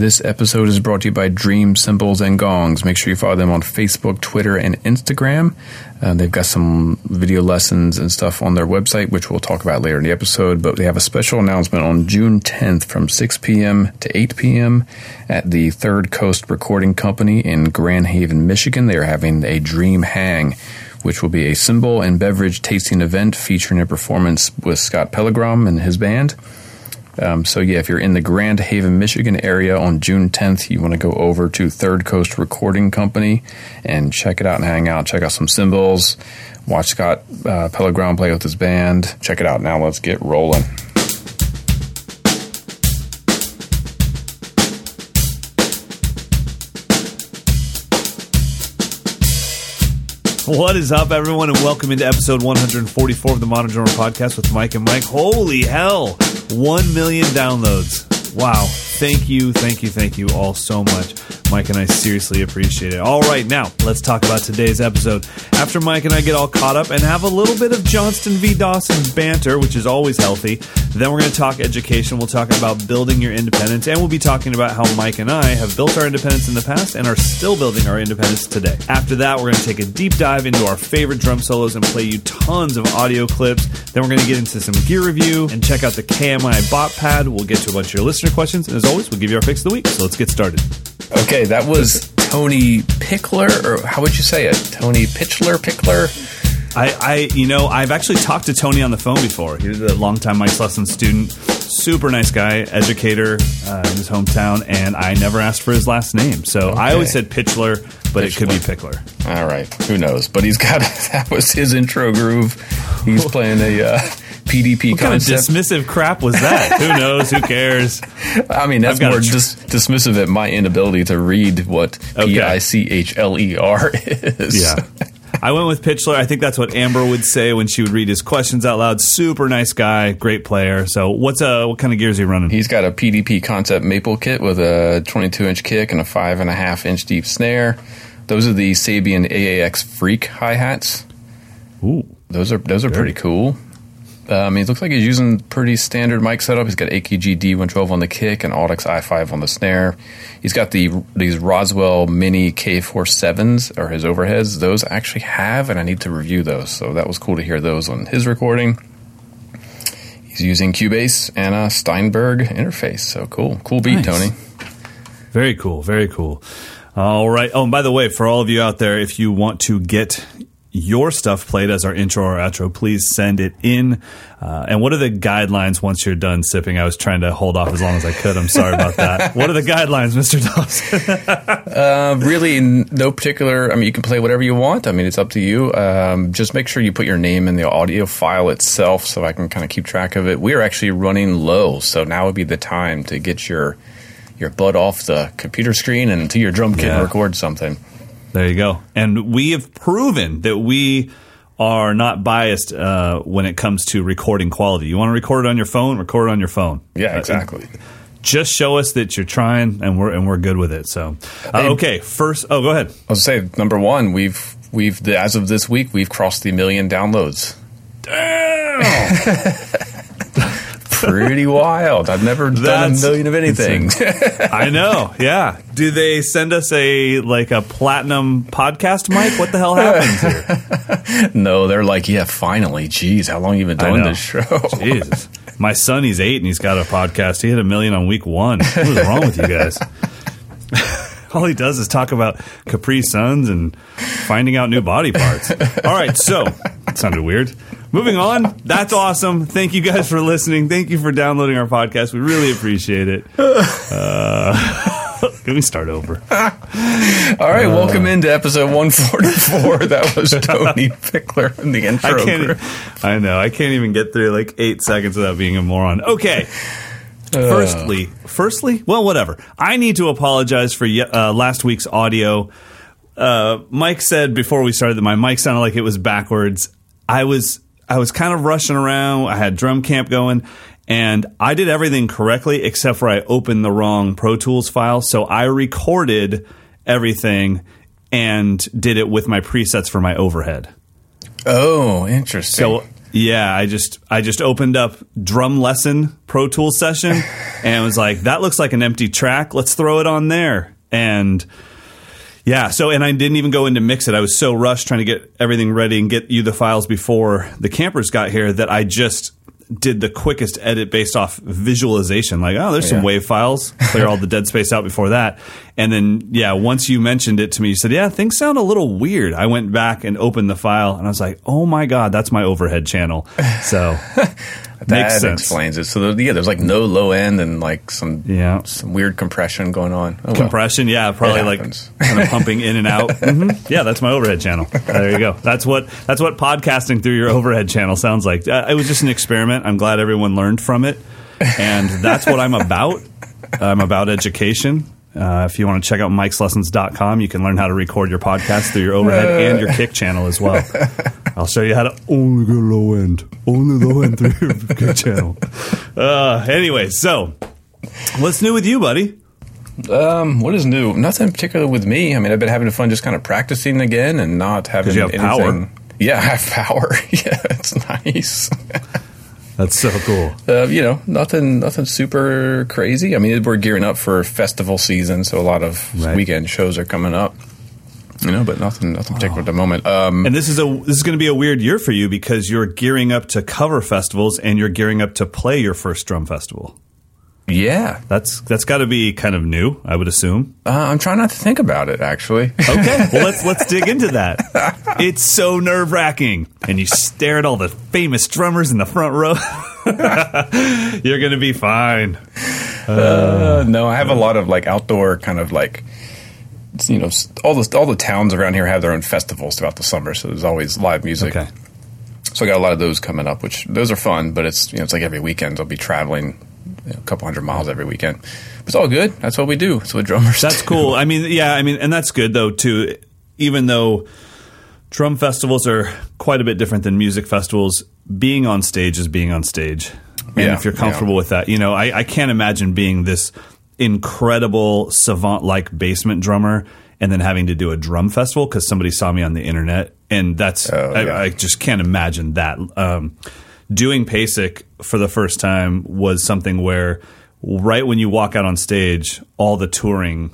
This episode is brought to you by Dream Cymbals and Gongs. Make sure you follow them on Facebook, Twitter, and Instagram. Uh, they've got some video lessons and stuff on their website, which we'll talk about later in the episode. But they have a special announcement on June 10th from 6 p.m. to 8 p.m. at the Third Coast Recording Company in Grand Haven, Michigan. They are having a Dream Hang which will be a cymbal and beverage tasting event featuring a performance with Scott Pellegrom and his band. Um, so yeah, if you're in the Grand Haven, Michigan area on June 10th, you want to go over to Third Coast Recording Company and check it out and hang out. Check out some cymbals. Watch Scott uh, Pellegrom play with his band. Check it out. Now let's get rolling. What is up, everyone, and welcome into episode 144 of the Modern Drummer Podcast with Mike and Mike. Holy hell! 1 million downloads. Wow. Thank you, thank you, thank you all so much. Mike and I seriously appreciate it. All right, now let's talk about today's episode. After Mike and I get all caught up and have a little bit of Johnston v. Dawson banter, which is always healthy, then we're going to talk education. We'll talk about building your independence, and we'll be talking about how Mike and I have built our independence in the past and are still building our independence today. After that, we're going to take a deep dive into our favorite drum solos and play you tons of audio clips. Then we're going to get into some gear review and check out the KMI BopPad. We'll get to a bunch of your listener questions, and as always, we'll give you our picks of the week. So let's get started. Okay, that was Tony Pickler, or how would you say it? Tony Pitchler, Pickler? I, I, you know, I've actually talked to Tony on the phone before. He's a longtime Mike's Lesson student, super nice guy, educator uh, in his hometown, and I never asked for his last name. So Okay. I always said Pitchler, but it could be Pickler. All right, who knows? But he's got that was his intro groove. He's playing a uh, PDP What kind of dismissive crap was that? Who knows? Who cares? I mean, that's more tr- dis- dismissive at my inability to read what. P I C H L E R is. Yeah. I went with Pitchler. I think that's what Amber would say when she would read his questions out loud. Super nice guy, great player. So, what's uh, what kind of gears are you running? He's got a PDP concept maple kit with a 22 inch kick and a five and a half inch deep snare. Those are the Sabian AAX Freak hi hats. Ooh, Those are those are pretty cool. Um, he looks like he's using pretty standard mic setup. He's got AKG D112 on the kick and Audix i5 on the snare. He's got the these Roswell Mini K47s or his overheads. Those I actually have, and I need to review those. So that was cool to hear those on his recording. He's using Cubase and a Steinberg interface. So cool, cool beat, Nice. Tony. Very cool. Very cool. All right. Oh, and by the way, for all of you out there, if you want to get your stuff played as our intro or outro, please send it in. Uh, and what are the guidelines once you're done sipping? I was trying to hold off as long as I could. I'm sorry about that. What are the guidelines, Mr. Dawson? Uh, really, no particular. I mean, you can play whatever you want. I mean, it's up to you. Um, just make sure you put your name in the audio file itself, so I can kind of keep track of it. We are actually running low, so now would be the time to get your your butt off the computer screen and to your drum kit Yeah. and record something. There you go. And we have proven that we are not biased uh, when it comes to recording quality. You want to record it on your phone? Record it on your phone. Yeah, Uh, exactly. just show us that you're trying, and we're and we're good with it. So, uh, okay. First, oh, go ahead. I was say number one, we've we've the, as of this week, we've crossed the million downloads. Pretty wild. I've never done a million of anything. I know. Yeah. Do they send us a like a platinum podcast mic? What the hell happens here? no, they're like, yeah, finally. Jeez, how long you been doing this show? Jesus. My son, he's eight and he's got a podcast. He hit a million on week one. What is wrong with you guys? All he does is talk about Capri Suns and finding out new body parts. All right, so that sounded weird. Moving on. That's awesome. Thank you guys for listening. Thank you for downloading our podcast. We really appreciate it. Uh, let me start over. All right, welcome into episode 144. That was Tony Pickler in the intro. I can't. I know. I can't even get through like eight seconds without being a moron. Okay. Firstly, firstly, well, whatever. I need to apologize for uh, last week's audio. Uh, Mike said before we started that my mic sounded like it was backwards. I was I was kind of rushing around. I had drum camp going, and I did everything correctly except for I opened the wrong Pro Tools file. So I recorded everything and did it with my presets for my overhead. Oh, interesting. So Yeah, I just I just opened up drum lesson Pro Tools session and was like, that looks like an empty track. Let's throw it on there. And yeah, so and I didn't even go into mix it. I was so rushed trying to get everything ready and get you the files before the campers got here that I just did the quickest edit based off visualization. Like, oh, there's some wave files. Clear all the dead space out before that. And then, yeah, once you mentioned it to me, you said, yeah, things sound a little weird. I went back and opened the file and I was like, oh my God, that's my overhead channel. So That explains it. So yeah, there's like no low end and like some Yeah. some weird compression going on. Oh, well. Compression, yeah, probably like kind of pumping in and out. hmm Yeah, that's my overhead channel. There you go. That's what that's what podcasting through your overhead channel sounds like. Uh, it was just an experiment. I'm glad everyone learned from it, and that's what I'm about. I'm about education. Uh, if you want to check out mikeslessons.com, you can learn how to record your podcast through your overhead and your kick channel as well. I'll show you how to only go low end, only low end through your kick channel. Uh, anyway, so what's new with you, buddy? Um, what is new? Nothing in particular with me. I mean, I've been having fun just kind of practicing again and not having you have power. anything. Yeah, I have power. yeah, it's nice. That's so cool. uh, you know, nothing, nothing super crazy. I mean, we're gearing up for festival season, so a lot of Right. weekend shows are coming up. You know, but nothing, nothing particular at the moment. Um, And this is a this is going to be a weird year for you because you're gearing up to cover festivals and you're gearing up to play your first drum festival. Yeah, That's that's got to be kind of new, I would assume. uh, I'm trying not to think about it. Actually, Okay, well let's let's dig into that. It's so nerve wracking, and you stare at all the famous drummers in the front row. you're going to be fine. Uh, no, I have a lot of like outdoor kind of like you know all the all the towns around here have their own festivals throughout the summer, so there's always live music. Okay, So I got a lot of those coming up, which those are fun, but it's you know it's like every weekend I'll be traveling you know, a couple hundred miles every weekend. But it's all good. That's what we do. That's what drummers. That's do. cool. I mean, yeah, I mean, and that's good though too. Even though drum festivals are quite a bit different than music festivals, being on stage is being on stage. And Yeah, if you're comfortable yeah. with that, you know, I, I can't imagine being this incredible savant like basement drummer and then having to do a drum festival because somebody saw me on the internet. And that's, Oh, I. I just can't imagine that. Um, doing PASIC for the first time was something where right when you walk out on stage, all the touring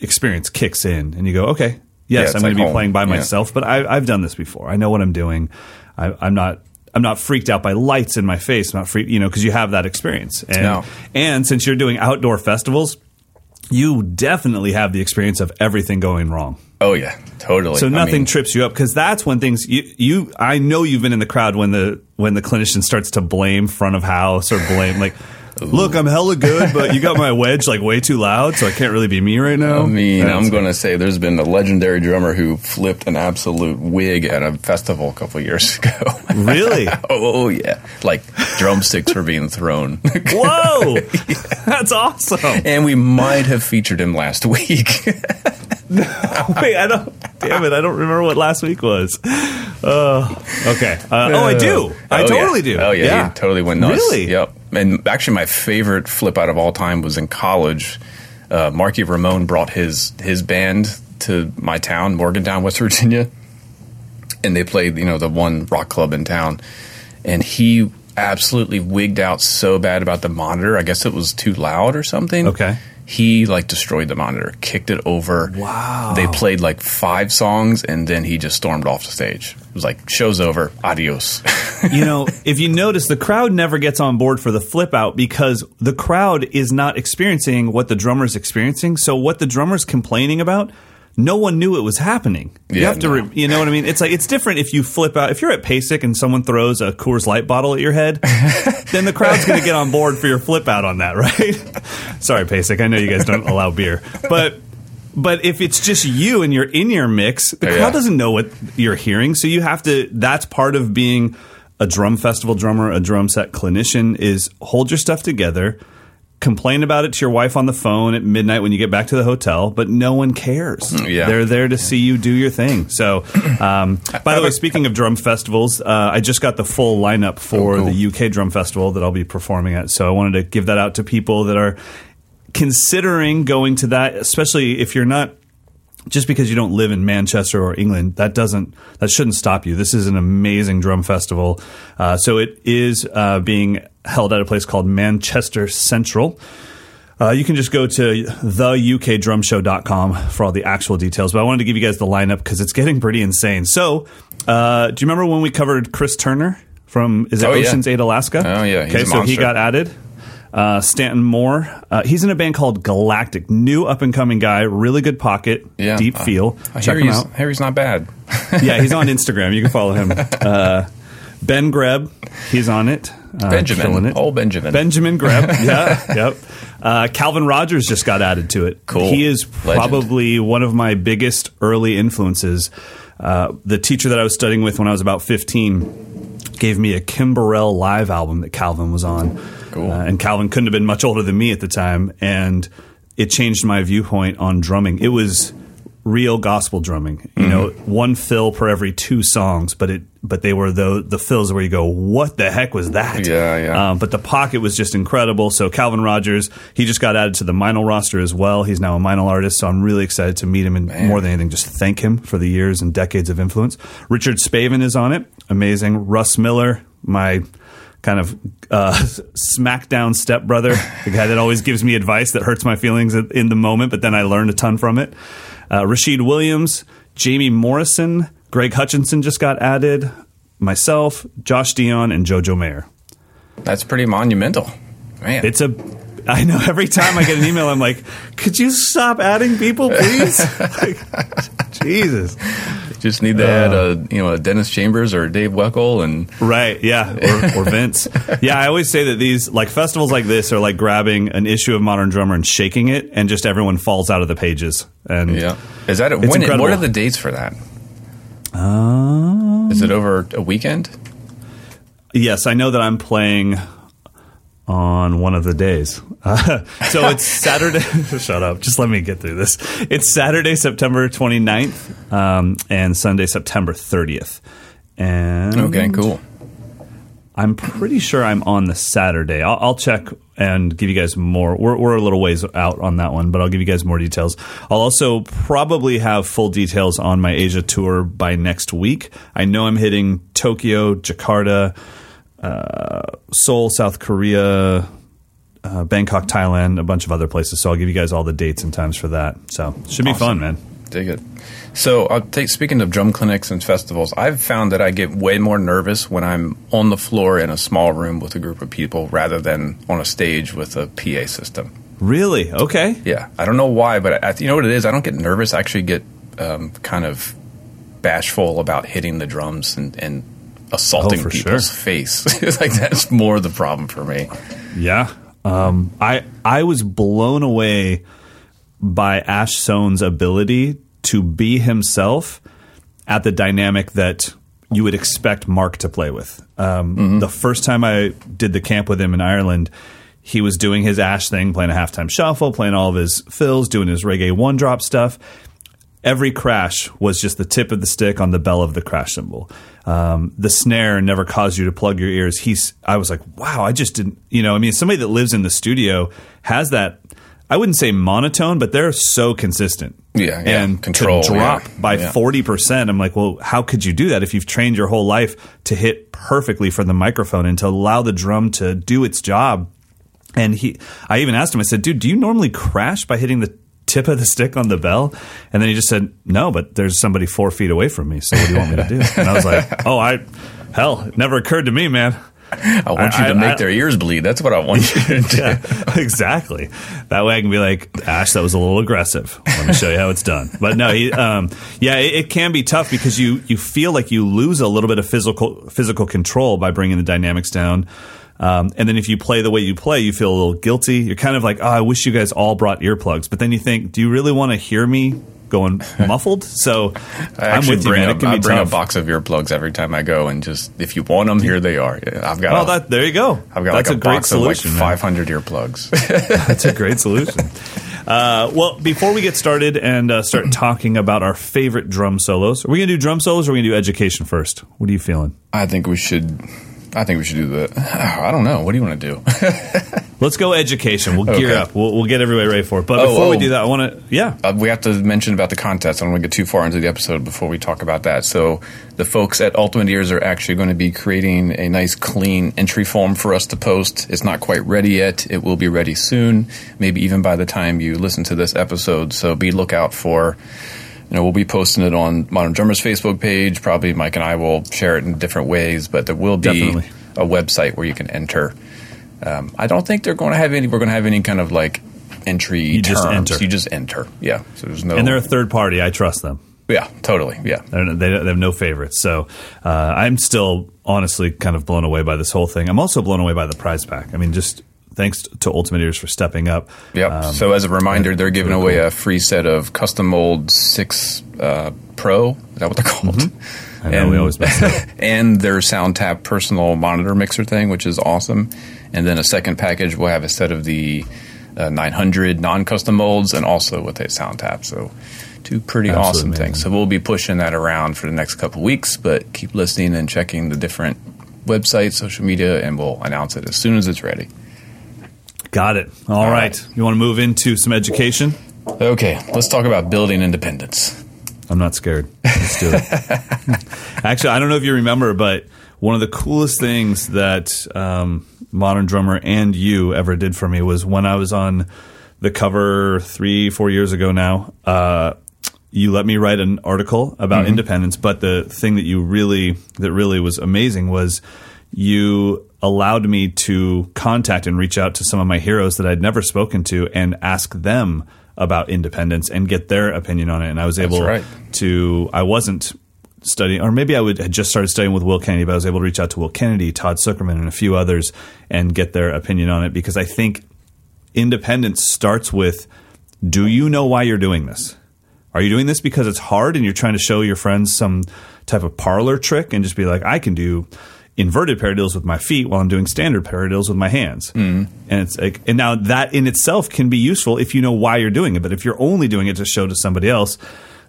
experience kicks in and you go, okay, yes, it's I'm going like to be playing by Yeah. myself, but I, I've done this before. I know what I'm doing. I, I'm not. I'm not freaked out by lights in my face. I'm not freaked, you know, because you have that experience. And No. and since you're doing outdoor festivals, you definitely have the experience of everything going wrong. Oh yeah, totally. So I nothing mean, trips you up because that's when things you you I know you've been in the crowd when the when the clinician starts to blame front of house or blame like look I'm hella good but you got my wedge like way too loud so I can't really be me right now. I mean, That's- I'm going to say there's been a legendary drummer who flipped an absolute wig at a festival a couple years ago. really oh yeah, like drumsticks were being thrown, whoa that's awesome. and we might have featured him last week. Wait I don't damn it I don't remember what last week was. Uh, okay uh, oh I do I Oh, totally yeah. do Oh yeah, he totally went nuts. Really? Yep. And actually, my favorite flip out of all time was in college. Uh, Marky Ramone brought his his band to my town, Morgantown, West Virginia, and they played you know the one rock club in town, and he absolutely wigged out so bad about the monitor. I guess it was too loud or something. Okay. He like destroyed the monitor, kicked it over. Wow. They played like five songs and then he just stormed off the stage. It was like, show's over. Adios. you know, if you notice, the crowd never gets on board for the flip out because the crowd is not experiencing what the drummer's experiencing. So what the drummer's complaining about, no one knew it was happening. you Yeah, have to, no. re- you know what I mean? It's like it's different if you flip out. If you're at PASIC and someone throws a Coors Light bottle at your head, then the crowd's going to get on board for your flip out on that, right? Sorry, PASIC. I know you guys don't allow beer, but. But if it's just you and you're in your mix, the Yeah. crowd doesn't know what you're hearing. So you have to, that's part of being a drum festival drummer, a drum set clinician is hold your stuff together, complain about it to your wife on the phone at midnight when you get back to the hotel, but no one cares. Yeah. They're there to see you do your thing. So, um, by the way, speaking of drum festivals, uh, I just got the full lineup for Oh, cool. the UK drum festival that I'll be performing at. So I wanted to give that out to people that are considering going to that, especially if you're not just because you don't live in Manchester or England, that doesn't that shouldn't stop you. This is an amazing drum festival. Uh, so it is uh, being held at a place called Manchester Central. Uh, you can just go to theukdrumshow.com for all the actual details. But I wanted to give you guys the lineup because it's getting pretty insane. So, uh, do you remember when we covered Chris Turner from is it Oh, yeah. Oceans Ate Alaska? Oh, yeah, he's Okay, so he got added. Uh, Stanton Moore. Uh, he's in a band called Galactic. New up and coming guy. Really good pocket. Yeah, Deep I- feel. I Check him out. He's not bad. yeah, he's on Instagram. You can follow him. Uh, ben Greb. He's on it. Uh, Benjamin, it. old Benjamin. Benjamin Greb. Yeah, yep. Uh, Calvin Rogers just got added to it. Cool. He is Legend. probably one of my biggest early influences. Uh, the teacher that I was studying with when I was about 15 gave me a Kim Burrell live album that Calvin was on. Cool. Uh, and Calvin couldn't have been much older than me at the time. And it changed my viewpoint on drumming. It was real gospel drumming. You know, one fill per every two songs, but it but they were the the fills where you go, what the heck was that? Yeah, yeah. Um, but the pocket was just incredible. So Calvin Rogers, he just got added to the Meinl roster as well. He's now a Meinl artist, so I'm really excited to meet him and more than anything, just thank him for the years and decades of influence. Richard Spaven is on it, amazing. Russ Miller, my kind of uh, smackdown stepbrother, the guy that always gives me advice that hurts my feelings in the moment, but then I learned a ton from it. Uh, Rashid Williams, Jamie Morrison, Greg Hutchinson just got added. Myself, Josh Dion, and JoJo Mayer. That's pretty monumental. Man. It's a. I know every time I get an email, I'm like, could you stop adding people, please? like, Jesus. Just need to add a you know a Dennis Chambers or a Dave Weckl and Right, yeah, or, or Vince. Yeah, I always say that these like festivals like this are like grabbing an issue of Modern Drummer and shaking it, and just everyone falls out of the pages. And yeah. Is that a, when? incredible. What are the dates for that? Um, Is it over a weekend? yes, I know that I'm playing on one of the days. Uh, so it's Saturday. shut up. Just let me get through this. It's Saturday, September 29th, um, and Sunday, September 30th. And Okay, cool. I'm pretty sure I'm on the Saturday. I'll, I'll check and give you guys more. We're, we're a little ways out on that one, but I'll give you guys more details. I'll also probably have full details on my Asia tour by next week. I know I'm hitting Tokyo, Jakarta, Seoul, South Korea, uh, Bangkok, Thailand, a bunch of other places. So I'll give you guys all the dates and times for that. So should be fun, man. Dig it. So, I'll take, speaking of drum clinics and festivals, I've found that I get way more nervous when I'm on the floor in a small room with a group of people rather than on a stage with a PA system. Really? Okay. Yeah, I don't know why, but I, you know what it is? I don't get nervous. I actually get um, kind of bashful about hitting the drums and, and assaulting Oh, people's sure. face. like that's more the problem for me. Yeah. Um, I I was blown away by Ash Soan's ability to be himself at the dynamic that you would expect Mark to play with. Um, The first time I did the camp with him in Ireland, he was doing his Ash thing, playing a halftime shuffle, playing all of his fills, doing his reggae one drop stuff. Every crash was just the tip of the stick on the bell of the crash cymbal. Um, the snare never caused you to plug your ears. He's. I was like, wow. I just didn't. You know, I mean, somebody that lives in the studio has that. I wouldn't say monotone, but they're so consistent. Yeah, yeah. and Control, to drop yeah. by Yeah. forty percent. I'm like, well, how could you do that if you've trained your whole life to hit perfectly for the microphone and to allow the drum to do its job? And he, I even asked him. I said, "Dude, do you normally crash by hitting the tip of the stick on the bell?" And then he just said, "No, but there's somebody four feet away from me. So what do you want me to do?" And I was like, "Oh, I, hell, it never occurred to me, man." I want you I- to make I- their ears bleed. That's what I want you to do. Yeah, exactly. That way I can be like, Ash, that was a little aggressive. Let me show you how it's done. But no, he, um, yeah, it, it can be tough because you you feel like you lose a little bit of physical physical control by bringing the dynamics down. Um, and then if you play the way you play, you feel a little guilty. You're kind of like, oh, I wish you guys all brought earplugs. But then you think, do you really want to hear me going muffled? So I I'm actually with you, bring, man. a, It can I be bring a box of earplugs every time I go, and just if you want them, here they are. I've got. Oh, a, that there you go. I've got That's like a, a great box solution. of like 500 earplugs. That's a great solution. Uh, well, before we get started and uh, start talking about our favorite drum solos, are we going to do drum solos or are we going to do education first? What are you feeling? I think we should. I think we should do the. I don't know. What do you want to do? Let's go education. We'll gear Okay. up. We'll, we'll get everybody ready for it. But Oh, before we oh. do that, I want to, yeah. Uh, we have to mention about the contest. I don't want to get too far into the episode before we talk about that. So, the folks at Ultimate Ears are actually going to be creating a nice, clean entry form for us to post. It's not quite ready yet. It will be ready soon, maybe even by the time you listen to this episode. So, be lookout for. You know, we'll be posting it on Modern Drummers Facebook page. Probably Mike and I will share it in different ways, but there will be Definitely. a website where you can enter. Um, I don't think they're going to have any. We're going to have any kind of like entry You terms. just enter. You just enter. Yeah. So there's no. And they're a third party. I trust them. yeah, totally. Yeah. They, they have no favorites. So uh, I'm still honestly kind of blown away by this whole thing. I'm also blown away by the prize pack. I mean, just thanks to Ultimate Ears for stepping up. Yep. Um, so as a reminder, they're giving really away cool. a free set of custom mold six uh, Pro. Is that what they're called? I know, we always mess up. and their SoundTap personal monitor mixer thing, which is awesome. And then a second package will have a set of the uh, 900 non-custom molds and also with a SoundTap. So two pretty Absolutely awesome amazing. things. So we'll be pushing that around for the next couple weeks, but keep listening and checking the different websites, social media, and we'll announce it as soon as it's ready. Got it. All All right. right. You want to move into some education? Okay, let's talk about building independence. I'm not scared. Let's do it. Actually, I don't know if you remember, but one of the coolest things that um, Modern Drummer and you ever did for me was when I was on the cover three, four years ago now. Uh, you let me write an article about independence, but the thing that you really that really was amazing was you allowed me to contact and reach out to some of my heroes that I'd never spoken to and ask them about independence and get their opinion on it. And I was able right. to I wasn't studying, or maybe I would had just started studying with Will Kennedy, but I was able to reach out to Will Kennedy, Todd Sucherman, and a few others and get their opinion on it because I think independence starts with do you know why you're doing this? Are you doing this because it's hard and you're trying to show your friends some type of parlor trick and just be like, I can do inverted paradiddles with my feet while I'm doing standard paradiddles with my hands? Mm. And it's like, and now that in itself can be useful if you know why you're doing it. But if you're only doing it to show to somebody else,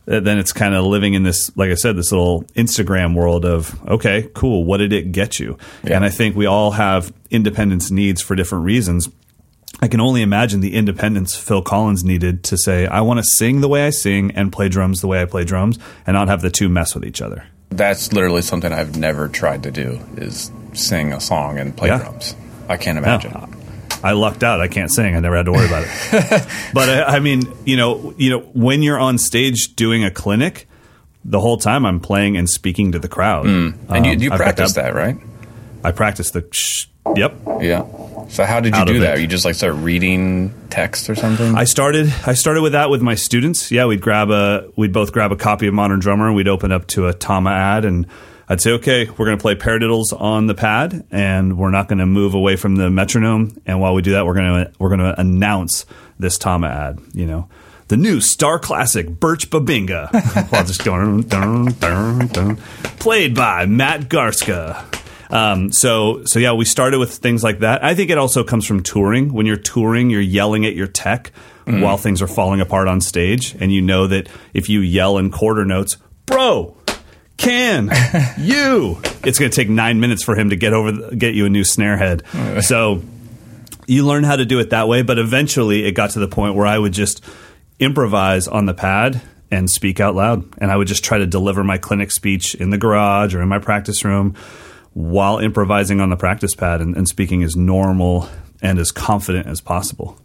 uh, then it's kind of living in this, like I said, this little Instagram world of, okay, cool, what did it get you? And I think we all have independence needs for different reasons. I can only imagine the independence Phil Collins needed to say, I want to sing the way I sing and play drums the way I play drums and not have the two mess with each other. That's literally something I've never tried to do is sing a song and play Yeah. drums. I can't imagine. I lucked out. I can't sing. I never had to worry about it. but I, I mean, you know, you know, when you're on stage doing a clinic, the whole time I'm playing and speaking to the crowd. And you, Um, you got practice that, right? I practice the. Sh- yep. Yeah. So how did you do that? it. You just like start reading text or something? I started. I started with that with my students. Yeah, we'd grab a. We'd both grab a copy of Modern Drummer. and We'd open up to a Tama ad, and I'd say, "Okay, we're going to play paradiddles on the pad, and we're not going to move away from the metronome. And while we do that, we're going to we're going to announce this Tama ad. You know." The new Star Classic Birch Bubinga, while just going dun, dun, dun, played by Matt Garstka. Um, so so yeah, we started with things like that. I think it also comes from touring. When you're touring, you're yelling at your tech while things are falling apart on stage, and you know that if you yell in quarter notes, bro, can you? It's going to take nine minutes for him to get over the, get you a new snare head. So you learn how to do it that way, but eventually it got to the point where I would just improvise on the pad and speak out loud. And I would just try to deliver my clinic speech in the garage or in my practice room while improvising on the practice pad and, and speaking as normal and as confident as possible.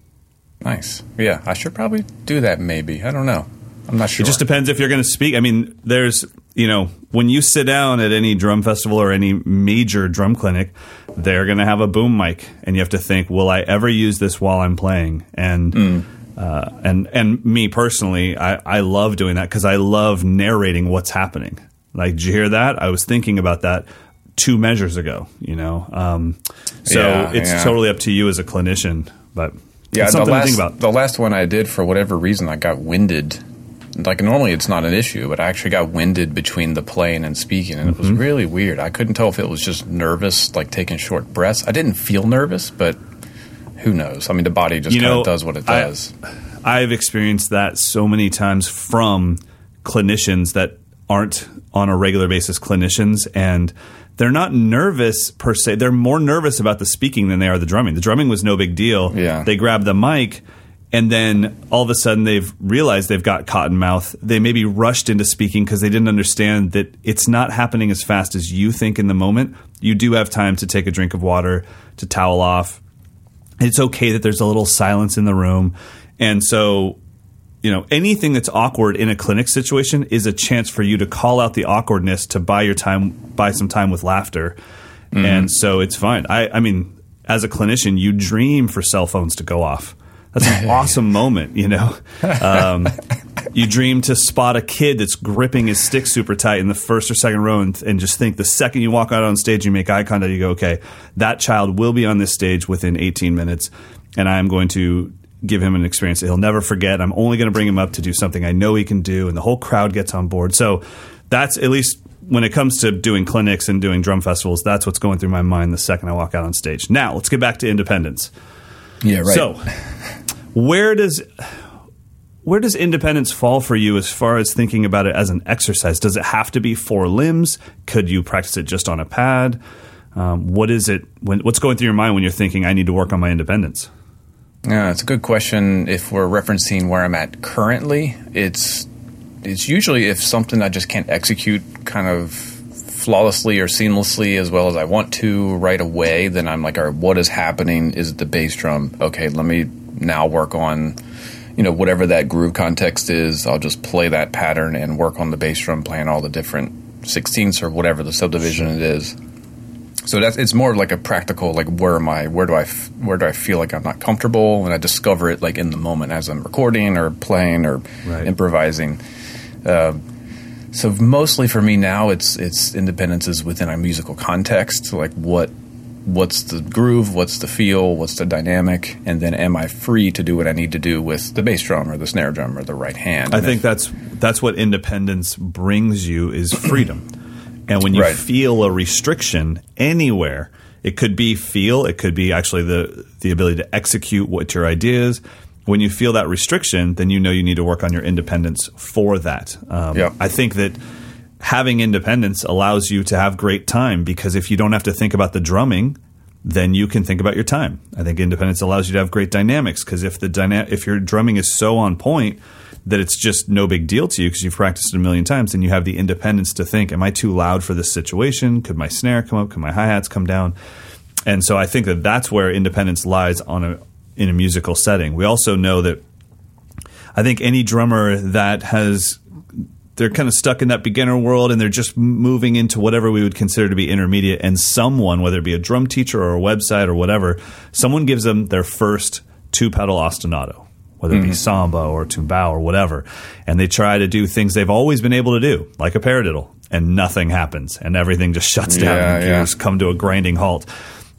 nice. Yeah, I should probably do that maybe. I don't know. I'm not sure. It just depends if you're going to speak. I mean, there's, you know, when you sit down at any drum festival or any major drum clinic, they're going to have a boom mic, and you have to think, will I ever use this while I'm playing? And uh, and and me personally, I, I love doing that because I love narrating what's happening. Like, did you hear that? I was thinking about that two measures ago. You know, um, so Yeah, it's yeah. totally up to you as a clinician, but yeah, the something last, to think about. the last one I did, for whatever reason, I got winded. Like, normally it's not an issue, but I actually got winded between the playing and speaking, and it Mm-hmm. was really weird. I couldn't tell if it was just nervous, like taking short breaths. I didn't feel nervous, but who knows? I mean, the body just kind of does what it I- does. I've experienced that so many times from clinicians that aren't on a regular basis clinicians and they're not nervous per se. They're more nervous about the speaking than they are the drumming. The drumming was no big deal. Yeah. They grab the mic and then all of a sudden they've realized they've got cotton mouth. They maybe rushed into speaking because they didn't understand that it's not happening as fast as you think in the moment. You do have time to take a drink of water, to towel off. It's okay that there's a little silence in the room. And so, you know, anything that's awkward in a clinic situation is a chance for you to call out the awkwardness to buy your time, buy some time with laughter. Mm-hmm. And so it's fine. I, I mean, as a clinician, you dream for cell phones to go off that's an awesome moment, you know. Um, you dream to spot a kid that's gripping his stick super tight in the first or second row, and, and, just think the second you walk out on stage, you make eye contact, you go, okay, that child will be on this stage within 18 minutes, and I am going to give him an experience that he'll never forget. I'm only going to bring him up to do something I know he can do, and the whole crowd gets on board. So that's at least when it comes to doing clinics and doing drum festivals, that's what's going through my mind the second I walk out on stage. Now, let's get back to independence. Yeah, right. So, where does where does independence fall for you as far as thinking about it as an exercise? Does it have to be four limbs? Could you practice it just on a pad? Um, what is it? When, what's going through your mind when you're thinking, I need to work on my independence? Yeah, it's a good question. If we're referencing where I'm at currently, it's it's usually if something I just can't execute kind of flawlessly or seamlessly as well as I want to right away, then I'm like, all right, what is happening? Is it the bass drum? Okay, let me now work on you know whatever that groove context is i'll just play that pattern and work on the bass drum playing all the different sixteenths or whatever the subdivision it is so that's it's more like a practical like where am i where do i where do i feel like i'm not comfortable and i discover it like in the moment as i'm recording or playing or right. improvising uh, so mostly for me now it's it's independence is within a musical context like what what's the groove, what's the feel, what's the dynamic, and then am I free to do what I need to do with the bass drum or the snare drum or the right hand? I and think if, that's that's what independence brings you is freedom. And when you right. feel a restriction anywhere, it could be feel, it could be actually the the ability to execute what your idea is. When you feel that restriction, then you know you need to work on your independence for that. Um, yeah. I think that having independence allows you to have great time because if you don't have to think about the drumming, then you can think about your time. I think independence allows you to have great dynamics because if the dyna- if your drumming is so on point that it's just no big deal to you because you've practiced it a million times, and you have the independence to think, am I too loud for this situation? Could my snare come up? Could my hi hats come down? And so I think that that's where independence lies on a in a musical setting. We also know that I think any drummer that has they're kind of stuck in that beginner world and they're just moving into whatever we would consider to be intermediate and someone whether it be a drum teacher or a website or whatever someone gives them their first two pedal ostinato whether it be mm-hmm. samba or tumbao or whatever and they try to do things they've always been able to do like a paradiddle and nothing happens and everything just shuts down yeah, and gears yeah. come to a grinding halt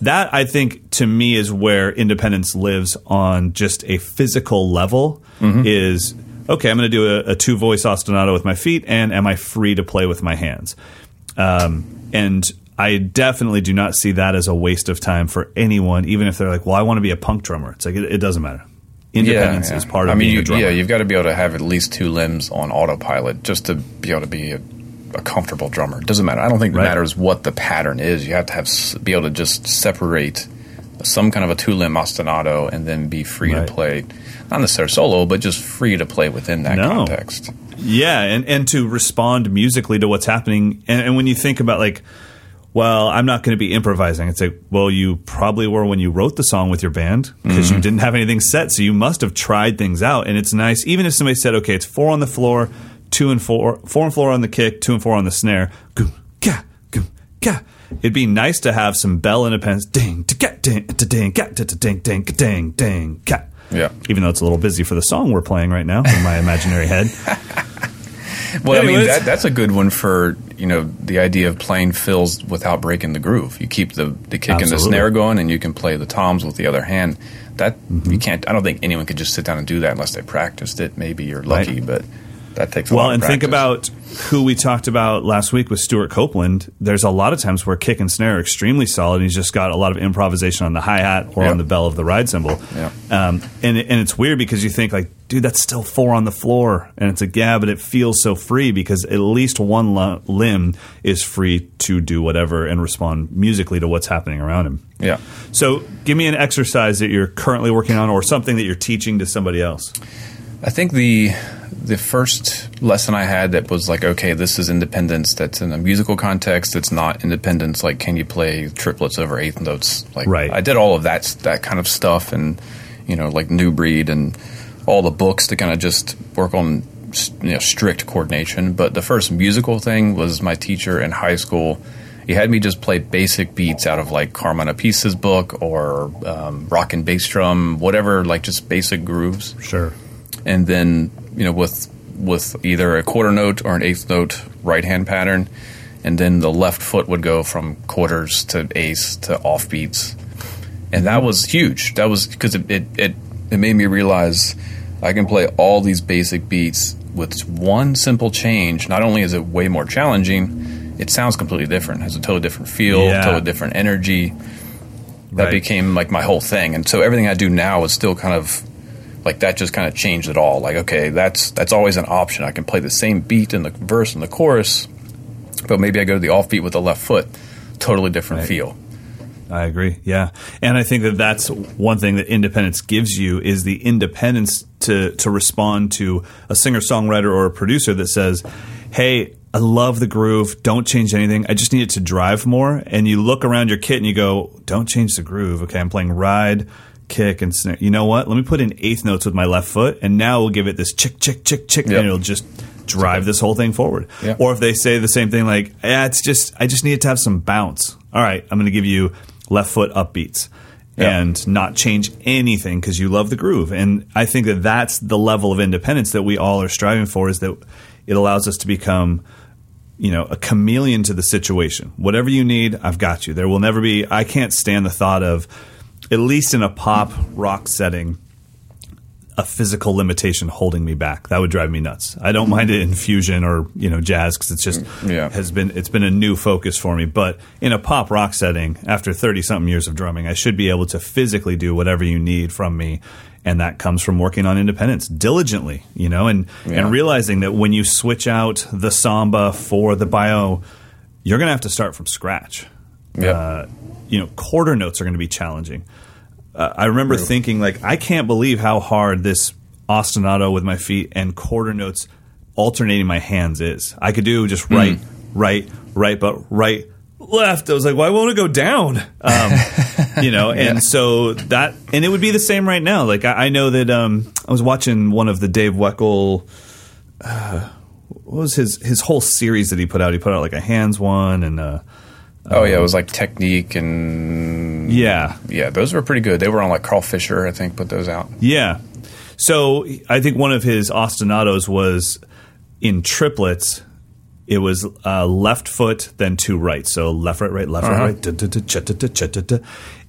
that I think to me is where independence lives on just a physical level mm-hmm. is okay, I'm going to do a, a two voice ostinato with my feet, and am I free to play with my hands? Um, and I definitely do not see that as a waste of time for anyone, even if they're like, well, I want to be a punk drummer. It's like, it, it doesn't matter. Independence yeah, yeah. is part of I mean, being you, a drummer. Yeah, you've got to be able to have at least two limbs on autopilot just to be able to be a, a comfortable drummer. It doesn't matter. I don't think it right. matters what the pattern is. You have to have be able to just separate some kind of a two limb ostinato and then be free right. to play not necessarily solo, but just free to play within that no. context. Yeah, and and to respond musically to what's happening. And, and when you think about like, well, I'm not going to be improvising. It's like, well, you probably were when you wrote the song with your band because mm-hmm. you didn't have anything set, so you must have tried things out. And it's nice, even if somebody said, okay, it's four on the floor, two and four, four and four on the kick, two and four on the snare. Goom, ga, goom, ga. It'd be nice to have some bell independence. Ding, ding, to ding, ding, ding, ding, ding, cat yeah. Even though it's a little busy for the song we're playing right now in my imaginary head. well, Anyways. I mean that, that's a good one for you know the idea of playing fills without breaking the groove. You keep the the kick Absolutely. and the snare going, and you can play the toms with the other hand. That mm-hmm. you can't. I don't think anyone could just sit down and do that unless they practiced it. Maybe you're lucky, right. but that takes a well, lot of and think about who we talked about last week with Stewart Copeland. There's a lot of times where kick and snare are extremely solid. And he's just got a lot of improvisation on the hi hat or Yep. on the bell of the ride cymbal. Yeah. Um, and and it's weird because you think like, dude, that's still four on the floor, and it's a yeah, but it feels so free because at least one li- limb is free to do whatever and respond musically to what's happening around him. yeah. So, give me an exercise that you're currently working on, or something that you're teaching to somebody else. I think the the first lesson I had that was like, okay, this is independence that's in a musical context. It's not independence like can you play triplets over eighth notes? Like Right. I did all of that that kind of stuff and you know like New Breed and all the books to kind of just work on you know strict coordination. But the first musical thing was my teacher in high school. He had me just play basic beats out of like Carmine Appice's book or um, rock and bass drum, whatever, like just basic grooves Sure. And then you know with with either a quarter note or an eighth note right hand pattern, and then the left foot would go from quarters to ace to off beats, and that was huge. That was because it, it it it made me realize I can play all these basic beats with one simple change. Not only is it way more challenging, it sounds completely different. Has a totally different feel, Yeah. totally different energy. That Right. became like my whole thing, and so everything I do now is still kind of like that just kind of changed it all. Like, okay, that's that's always an option. I can play the same beat in the verse and the chorus, but maybe I go to the offbeat with the left foot. Totally different Right. feel. I agree. Yeah, and I think that that's one thing that independence gives you is the independence to to respond to a singer songwriter or a producer that says, "Hey, I love the groove. Don't change anything. I just need it to drive more." And you look around your kit and you go, "Don't change the groove. Okay, I'm playing ride." Kick and snare. You know what? Let me put in eighth notes with my left foot, and now we'll give it this chick, chick, chick, chick, Yep. and it'll just drive this whole thing forward. Yeah. Or if they say the same thing, like, "Yeah, it's just I just need it to have some bounce." All right, I'm going to give you left foot upbeats Yeah. and not change anything because you love the groove. And I think that that's the level of independence that we all are striving for. Is that it allows us to become you know a chameleon to the situation whatever you need i've got you there will never be i can't stand the thought of at least in a pop rock setting a physical limitation holding me back that would drive me nuts i don't mind it in fusion or you know jazz because it's just Yeah. has been it's been a new focus for me but in a pop rock setting after 30 something years of drumming i should be able to physically do whatever you need from me and that comes from working on independence diligently you know and Yeah. and realizing that when you switch out the samba for the baião you're going to have to start from scratch Yep. uh, you know quarter notes are going to be challenging uh, I remember thinking like I can't believe how hard this ostinato with my feet and quarter notes alternating my hands is. I could do just right, right, right, but right, left. I was like, why won't it go down? Um, you know, and so that and it would be the same right now. Like I, I know that um, I was watching one of the Dave Weckl. Uh, what was his his whole series that he put out? He put out like a hands one and uh, Oh yeah, it was like technique and yeah, yeah, those were pretty good. They were on like Carl Fischer, I think, put those out. Yeah. So I think one of his ostinatos was in triplets. It was uh, left foot, then two right. So left, right, right, left, Uh-huh. right, right.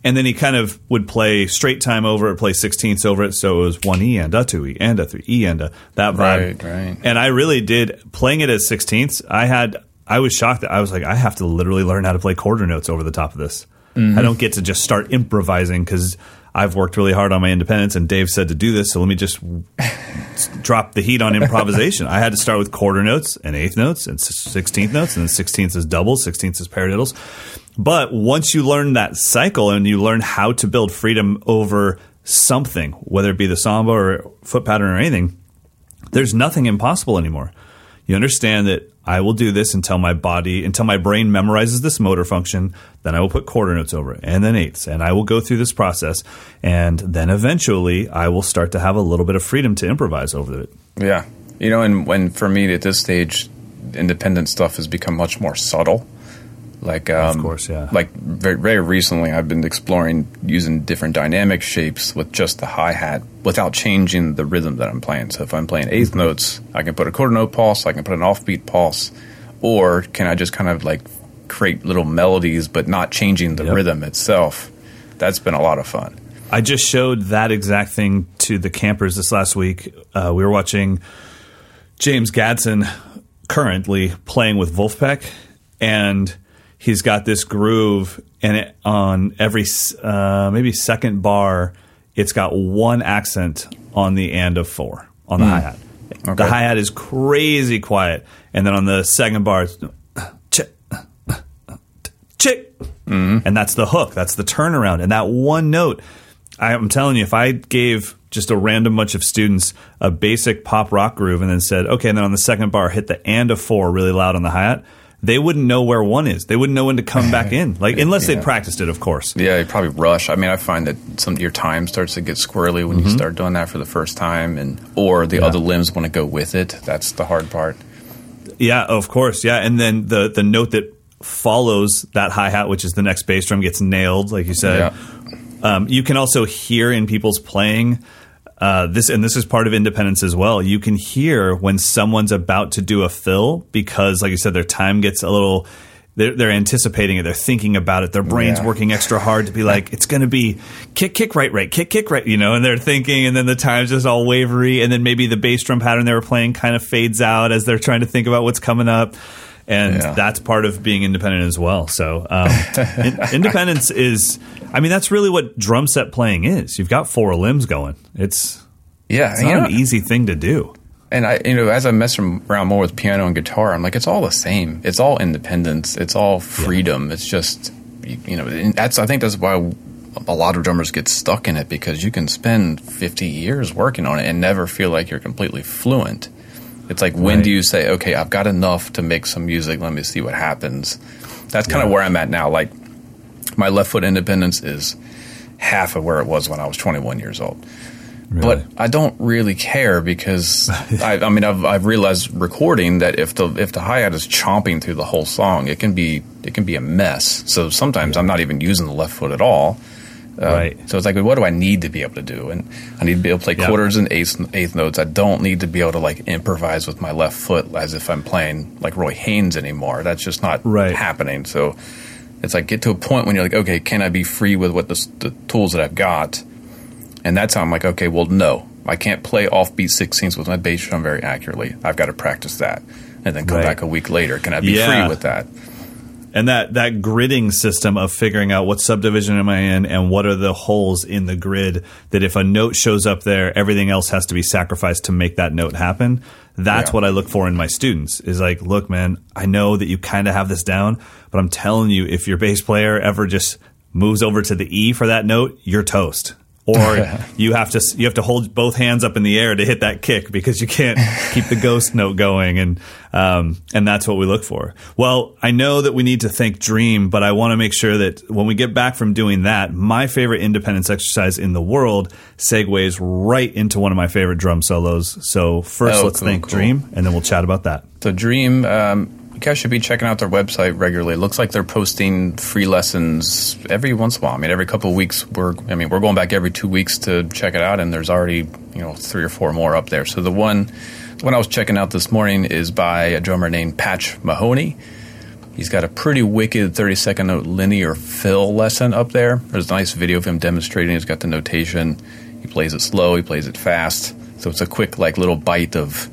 And then he kind of would play straight time over it, play sixteenths over it. So it was one E and a, two E and a, three E and a, that vibe. Right, right. And I really did playing it as sixteenths. I had, I was shocked that I was like, I have to literally learn how to play quarter notes over the top of this. Mm-hmm. I don't get to just start improvising because I've worked really hard on my independence, and Dave said to do this. So let me just drop the heat on improvisation. I had to start with quarter notes and eighth notes and sixteenth notes, and then sixteenth is doubles, sixteenth is paradiddles. But once you learn that cycle and you learn how to build freedom over something, whether it be the samba or foot pattern or anything, there's nothing impossible anymore. You understand that I will do this until my body, until my brain memorizes this motor function. Then I will put quarter notes over it and then eighths. And I will go through this process. And then eventually I will start to have a little bit of freedom to improvise over it. Yeah, you know, and when for me at this stage, independent stuff has become much more subtle. Like, um, course, yeah. Like very, very recently, I've been exploring using different dynamic shapes with just the hi hat without changing the rhythm that I'm playing. So if I'm playing 8th Mm-hmm. notes, I can put a quarter note pulse, I can put an offbeat pulse, or can I just kind of like create little melodies but not changing the Yep. rhythm itself? That's been a lot of fun. I just showed that exact thing to the campers this last week. Uh, we were watching James Gadson currently playing with Vulfpeck, and he's got this groove, and it, on every uh, maybe second bar, it's got one accent on the and of four on the mm. hi hat. Okay. The hi hat is crazy quiet, and then on the second bar, it's chick, chick, mm. and that's the hook. That's the turnaround, and that one note. I'm telling you, if I gave just a random bunch of students a basic pop rock groove and then said, okay, and then on the second bar, hit the and of four really loud on the hi hat they wouldn't know where one is. They wouldn't know when to come back in. Like unless yeah. they'd practiced it, of course. Yeah, you probably rush. I mean, I find that some your time starts to get squirrely when mm-hmm. you start doing that for the first time, and or the yeah. other limbs want to go with it. That's the hard part. Yeah, of course. Yeah, and then the the note that follows that hi hat, which is the next bass drum, gets nailed, like you said. Yeah. Um, you can also hear in people's playing uh, this and this is part of independence as well. You can hear when someone's about to do a fill because, like you said, their time gets a little. They're, they're anticipating it. They're thinking about it. Their brain's yeah. working extra hard to be like, it's going to be kick, kick, right, right, kick, kick, right, you know. And they're thinking, and then the time's just all wavery, and then maybe the bass drum pattern they were playing kind of fades out as they're trying to think about what's coming up and yeah. that's part of being independent as well. So um, in, independence is, I mean, that's really what drum set playing is. You've got four limbs going. It's yeah, it's not know, an easy thing to do. And I, you know, as I mess around more with piano and guitar, I'm like, it's all the same. It's all independence. It's all freedom. Yeah. It's just, you know, that's. I think that's why a lot of drummers get stuck in it because you can spend 50 years working on it and never feel like you're completely fluent. It's like when right. do you say, okay, I've got enough to make some music. Let me see what happens. That's kind yeah. of where I'm at now. Like my left foot independence is half of where it was when I was 21 years old. Really? But I don't really care because I, I, mean I've, I've realized recording that if the if the hi hat is chomping through the whole song, it can be it can be a mess. So sometimes yeah. I'm not even using the left foot at all. Uh, right. So it's like, what do I need to be able to do? And I need to be able to play quarters and eighth, eighth notes. I don't need to be able to like improvise with my left foot as if I'm playing like Roy Haynes anymore. That's just not right. happening. So it's like get to a point when you're like, okay, can I be free with what the, the tools that I've got? And that's how I'm like, okay, well, no, I can't play offbeat sixteenths with my bass drum very accurately. I've got to practice that, and then come right. back a week later. Can I be yeah. free with that? And that that gridding system of figuring out what subdivision am I in and what are the holes in the grid that if a note shows up there, everything else has to be sacrificed to make that note happen. That's yeah. what I look for in my students. Is like, look, man, I know that you kind of have this down, but I'm telling you, if your bass player ever just moves over to the E for that note, you're toast or you have to you have to hold both hands up in the air to hit that kick because you can't keep the ghost note going, and um, and that's what we look for. Well, I know that we need to thank Dream, but I want to make sure that when we get back from doing that, my favorite independence exercise in the world segues right into one of my favorite drum solos. So first, oh, let's cool, thank cool. Dream, and then we'll chat about that. So Dream. Um you guys should be checking out their website regularly. It looks like they're posting free lessons every once in a while. I mean, every couple of weeks. We're I mean, we're going back every two weeks to check it out, and there's already you know three or four more up there. So the one the one I was checking out this morning is by a drummer named Patch Mahoney. He's got a pretty wicked 30 second note linear fill lesson up there. There's a nice video of him demonstrating. He's got the notation. He plays it slow. He plays it fast. So it's a quick like little bite of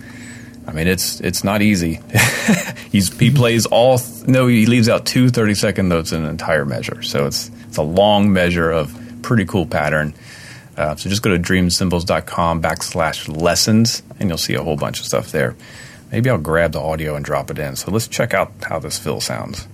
I mean, it's it's not easy. He's he plays all th- no, he leaves out two 30 second notes in an entire measure. So it's it's a long measure of pretty cool pattern. Uh, so just go to dreamcymbals.com backslash lessons, and you'll see a whole bunch of stuff there. Maybe I'll grab the audio and drop it in. So let's check out how this fill sounds.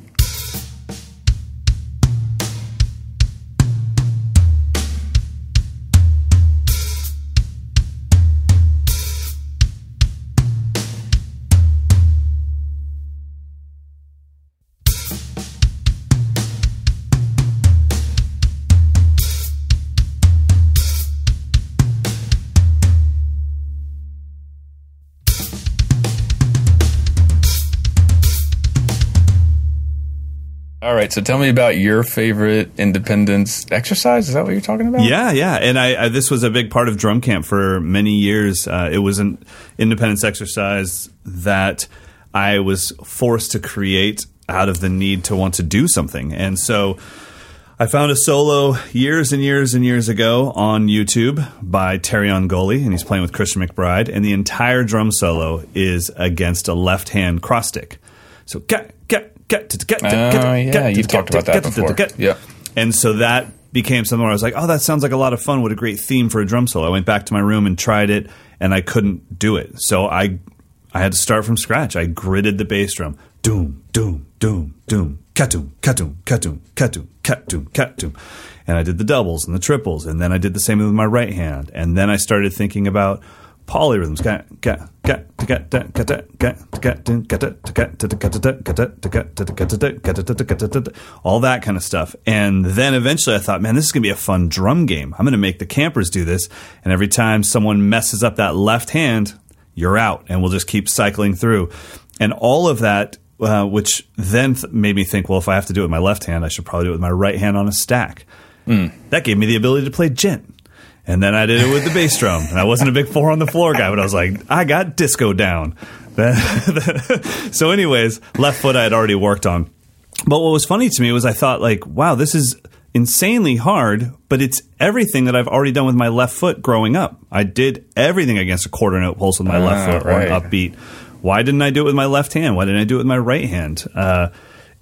Right. So tell me about your favorite independence exercise. Is that what you're talking about? Yeah, yeah. And I, I this was a big part of drum camp for many years. Uh, it was an independence exercise that I was forced to create out of the need to want to do something. And so I found a solo years and years and years ago on YouTube by Terreon Gully, and he's playing with Christian McBride, and the entire drum solo is against a left hand cross stick. So get get get ah, get get Oh, yeah, you've talked about that before. Yeah. And so that became something where I was like, oh, that sounds like a lot of fun. What a great theme for a drum solo. I went back to my room and tried it, and I couldn't do it. So I I had to start from scratch. I gridded the bass drum. Doom, doom, doom, doom, katum, katum, katum, katum, katum, katum. And I did the doubles and the triples, and then I did the same with my right hand. And then I started thinking about polyrhythms. All that kind of stuff. And then eventually I thought, man, this is going to be a fun drum game. I'm going to make the campers do this. And every time someone messes up that left hand, you're out. And we'll just keep cycling through. And all of that, uh, which then th- made me think, well, if I have to do it with my left hand, I should probably do it with my right hand on a stack. That gave me the ability to play djent. And then I did it with the bass drum. And I wasn't a big four on the floor guy, but I was like, I got disco down. so, anyways, left foot I had already worked on. But what was funny to me was I thought, like, wow, this is insanely hard, but it's everything that I've already done with my left foot growing up. I did everything against a quarter note pulse with my left Ah, foot or an right. upbeat. Why didn't I do it with my left hand? Why didn't I do it with my right hand? Uh,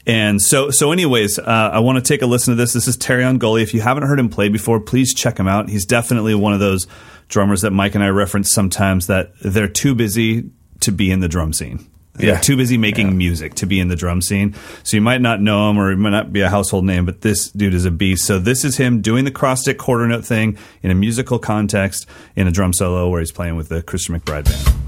and so, so anyways, uh, I want to take a listen to this. This is Terreon Gully. If you haven't heard him play before, please check him out. He's definitely one of those drummers that Mike and I reference sometimes that they're too busy to be in the drum scene. They're Yeah. too busy making music to be in the drum scene. So you might not know him or he might not be a household name, but this dude is a beast. So this is him doing the cross stick quarter note thing in a musical context in a drum solo where he's playing with the Christian McBride band.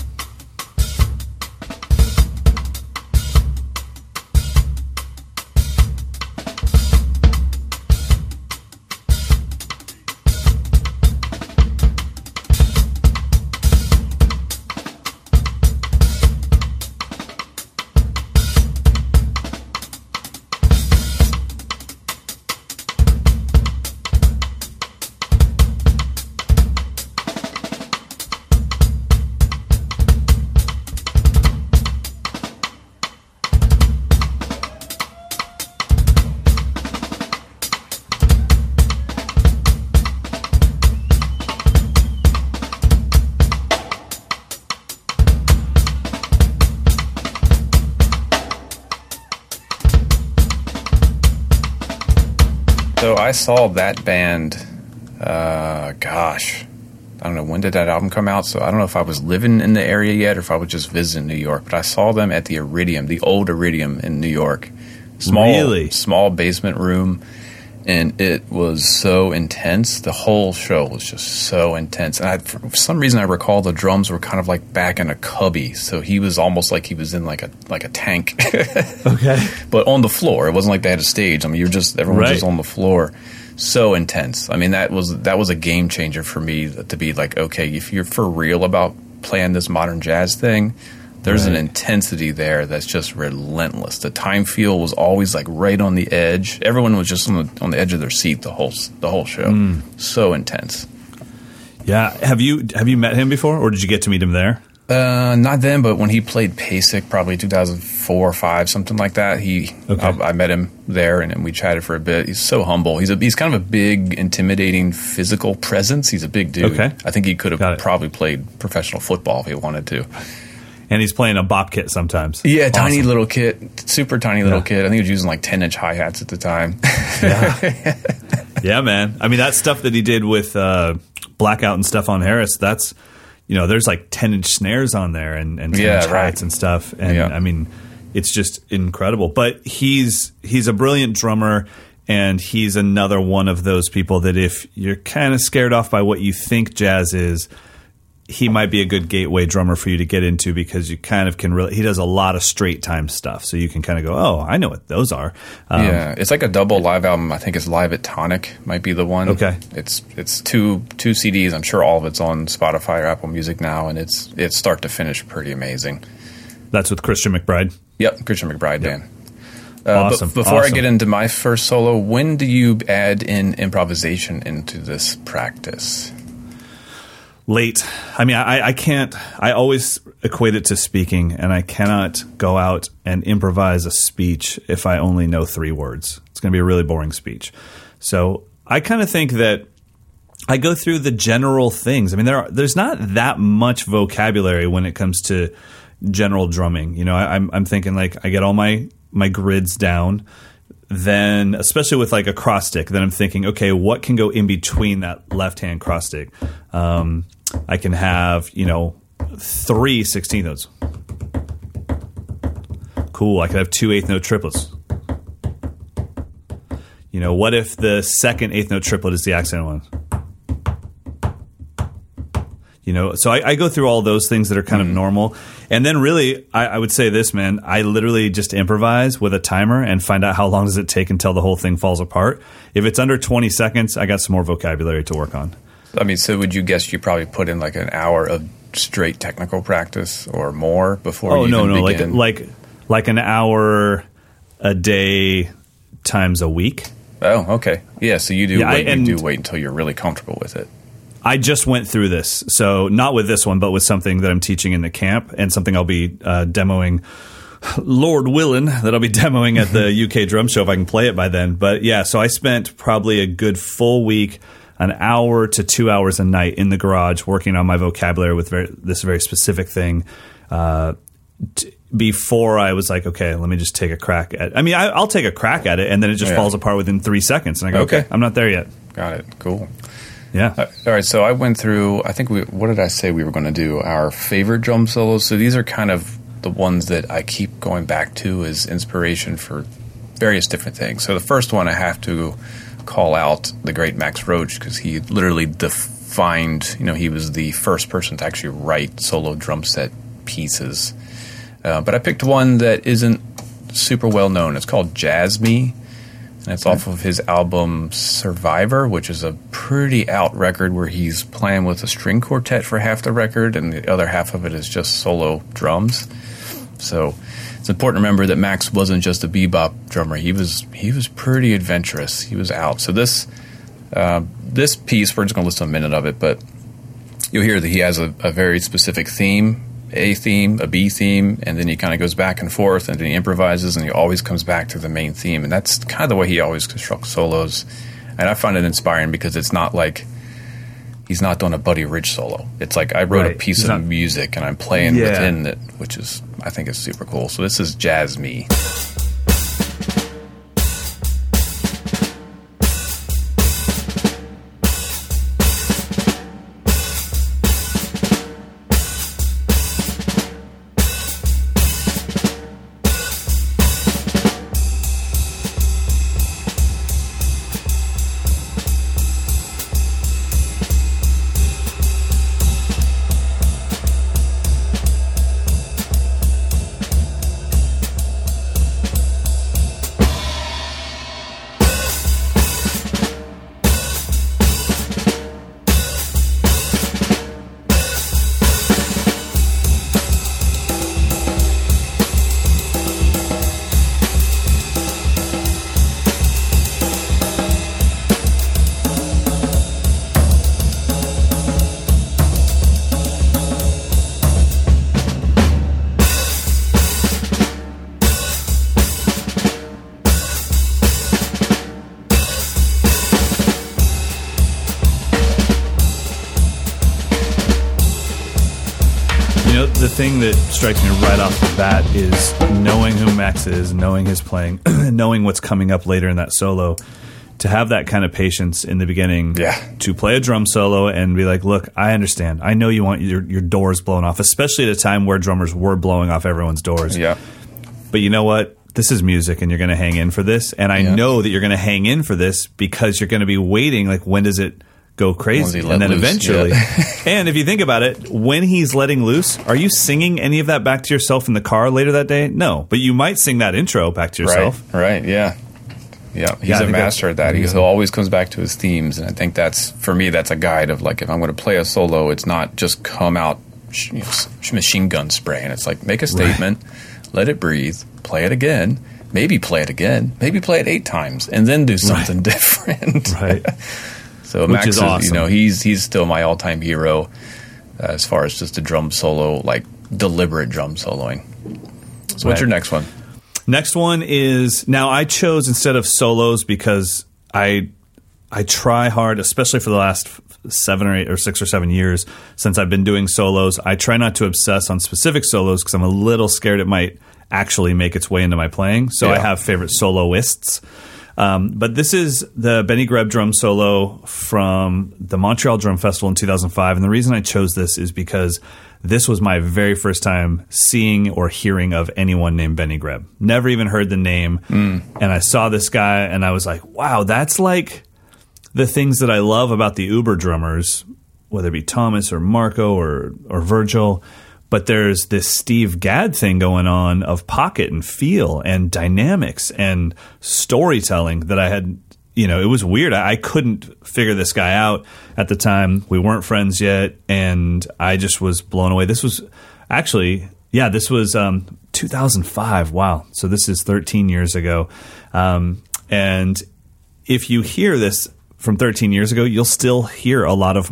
I saw that band. Uh, gosh, I don't know when did that album come out. So I don't know if I was living in the area yet or if I was just visiting New York. But I saw them at the Iridium, the old Iridium in New York. Small, Really? small basement room, and it was so intense. The whole show was just so intense. And I, for some reason, I recall the drums were kind of like back in a cubby. So he was almost like he was in like a like a tank. Okay. but on the floor. It wasn't like they had a stage. I mean, you're just everyone was just on the floor. So intense. I mean, that was that was a game changer for me to be like, okay, if you're for real about playing this modern jazz thing, there's an intensity there that's just relentless. The time feel was always like right on the edge. Everyone was just on the on the edge of their seat the whole the whole show. Mm. So intense. Yeah. Have you have you met him before, or did you get to meet him there? Uh, not then, but when he played PASIC, probably 2004 or five, something like that. He, Okay. I, I met him there, and, and we chatted for a bit. He's so humble. He's a he's kind of a big, intimidating physical presence. He's a big dude. Okay. I think he could have probably played professional football if he wanted to. And he's playing a bop kit sometimes. Yeah, tiny little kit, super tiny little Yeah. kid. I think he was using like 10 inch hi hats at the time. Yeah, man. I mean, that stuff that he did with uh, Blackout and Stefon Harris, that's, you know, there's like 10 inch snares on there and, and 10 Yeah, inch right. hats and stuff. And Yeah. I mean, it's just incredible. But he's he's a brilliant drummer. And he's another one of those people that if you're kind of scared off by what you think jazz is, he might be a good gateway drummer for you to get into because you kind of can really. He does a lot of straight time stuff, so you can kind of go, "Oh, I know what those are." Um, yeah, it's like a double live album. I think it's live at Tonic might be the one. Okay. it's it's two two CDs. I'm sure all of it's on Spotify or Apple Music now, and it's it's start to finish pretty amazing. That's with Christian McBride. Yep, Christian McBride band. Uh, Awesome, before I get into my first solo, when do you add in improvisation into this practice? Late. I mean, I, I can't. I always equate it to speaking, and I cannot go out and improvise a speech if I only know three words. It's going to be a really boring speech. So I kind of think that I go through the general things. I mean, there are, there's not that much vocabulary when it comes to general drumming. You know, I, I'm I'm thinking like I get all my my grids down. Then, especially with like a cross stick, then I'm thinking, okay, what can go in between that left hand cross stick? Um, I can have, you know, three 16th notes. Cool. I could have two eighth note triplets. You know, what if the second eighth note triplet is the accent one? You know, so I, I go through all those things that are kind of mm-hmm. normal. And then really, I, I would say this, man, I literally just improvise with a timer and find out how long does it take until the whole thing falls apart. If it's under 20 seconds, I got some more vocabulary to work on. I mean, so would you guess you probably put in like an hour of straight technical practice or more before? Oh you no, no, like begin? like like an hour a day times a week. oh, okay, yeah. So you do Yeah, I- wait, and- you do wait until you're really comfortable with it. I just went through this, so not with this one, but with something that I'm teaching in the camp and something I'll be uh, demoing. Lord willing, that I'll be demoing at the UK Drum Show if I can play it by then. But yeah, so I spent probably a good full week, an hour to two hours a night in the garage working on my vocabulary with very, this very specific thing. Uh, t- before I was like, okay, let me just take a crack at. I mean, I, I'll take a crack at it, and then it just Yeah. falls apart within three seconds, and I go, okay, Okay. I'm not there yet. Got it. Cool. Yeah. Uh, All right, so I went through. I think we. What did I say we were going to do? Our favorite drum solos. So these are kind of the ones that I keep going back to as inspiration for various different things. So the first one I have to call out the great Max Roach because he literally defined. You know, he was the first person to actually write solo drum set pieces. Uh, but I picked one that isn't super well known. It's called Jazz Me and it's off of his album Survivor, which is a pretty out record where he's playing with a string quartet for half the record, and the other half of it is just solo drums. So it's important to remember that Max wasn't just a bebop drummer; he was he was pretty adventurous. He was out. So this uh, this piece, we're just going to listen to a minute of it, but you'll hear that he has a, a very specific theme a theme a b theme and then he kind of goes back and forth and then he improvises and he always comes back to the main theme and that's kind of the way he always constructs solos and i find it inspiring because it's not like he's not doing a buddy rich solo it's like i wrote Right. a piece He's of not- music and i'm playing Yeah. within it which is i think is super cool so this is jazz me strikes me right off the bat is knowing who Max is, knowing his playing, knowing what's coming up later in that solo. To have that kind of patience in the beginning, Yeah. to play a drum solo and be like, "Look, I understand. I know you want your your doors blown off, especially at a time where drummers were blowing off everyone's doors. yeah But you know what? This is music, and you're going to hang in for this. And I Yeah. know that you're going to hang in for this because you're going to be waiting. Like, when does it go crazy? And then loose? eventually. Yeah. and if you think about it, when he's letting loose, are you singing any of that back to yourself in the car later that day? No, but you might sing that intro back to yourself. Right, right, yeah. Yeah, he's Yeah, a master at that. He he always comes back to his themes, and I think that's for me. That's a guide of like if I'm going to play a solo, it's not just come out sh- you know, machine gun spray, and it's like make a statement, let it breathe, play it again, maybe play it again, maybe play it eight times, and then do something different. Right. So Max is awesome. you know, he's he's still my all time hero uh, as far as just a drum solo, like deliberate drum soloing. So Right. what's your next one? Next one is now I chose instead of solos because I I try hard, especially for the last seven or eight or six or seven years since I've been doing solos. I try not to obsess on specific solos because I'm a little scared it might actually make its way into my playing. So I have favorite soloists. Um, but this is the Benny Greb drum solo from the Montreal Drum Festival in 2005. And the reason I chose this is because this was my very first time seeing or hearing of anyone named Benny Greb. Never even heard the name. And I saw this guy and I was like, wow, that's like the things that I love about the Uber drummers, whether it be Thomas or Marco or or Virgil, but there's this Steve Gadd thing going on of pocket and feel and dynamics and storytelling that I had. You know, it was weird. I, I couldn't figure this guy out at the time. We weren't friends yet, and I just was blown away. This was actually, yeah, this was um, 2005. Wow, so this is 13 years ago, um, and if you hear this from 13 years ago, you'll still hear a lot of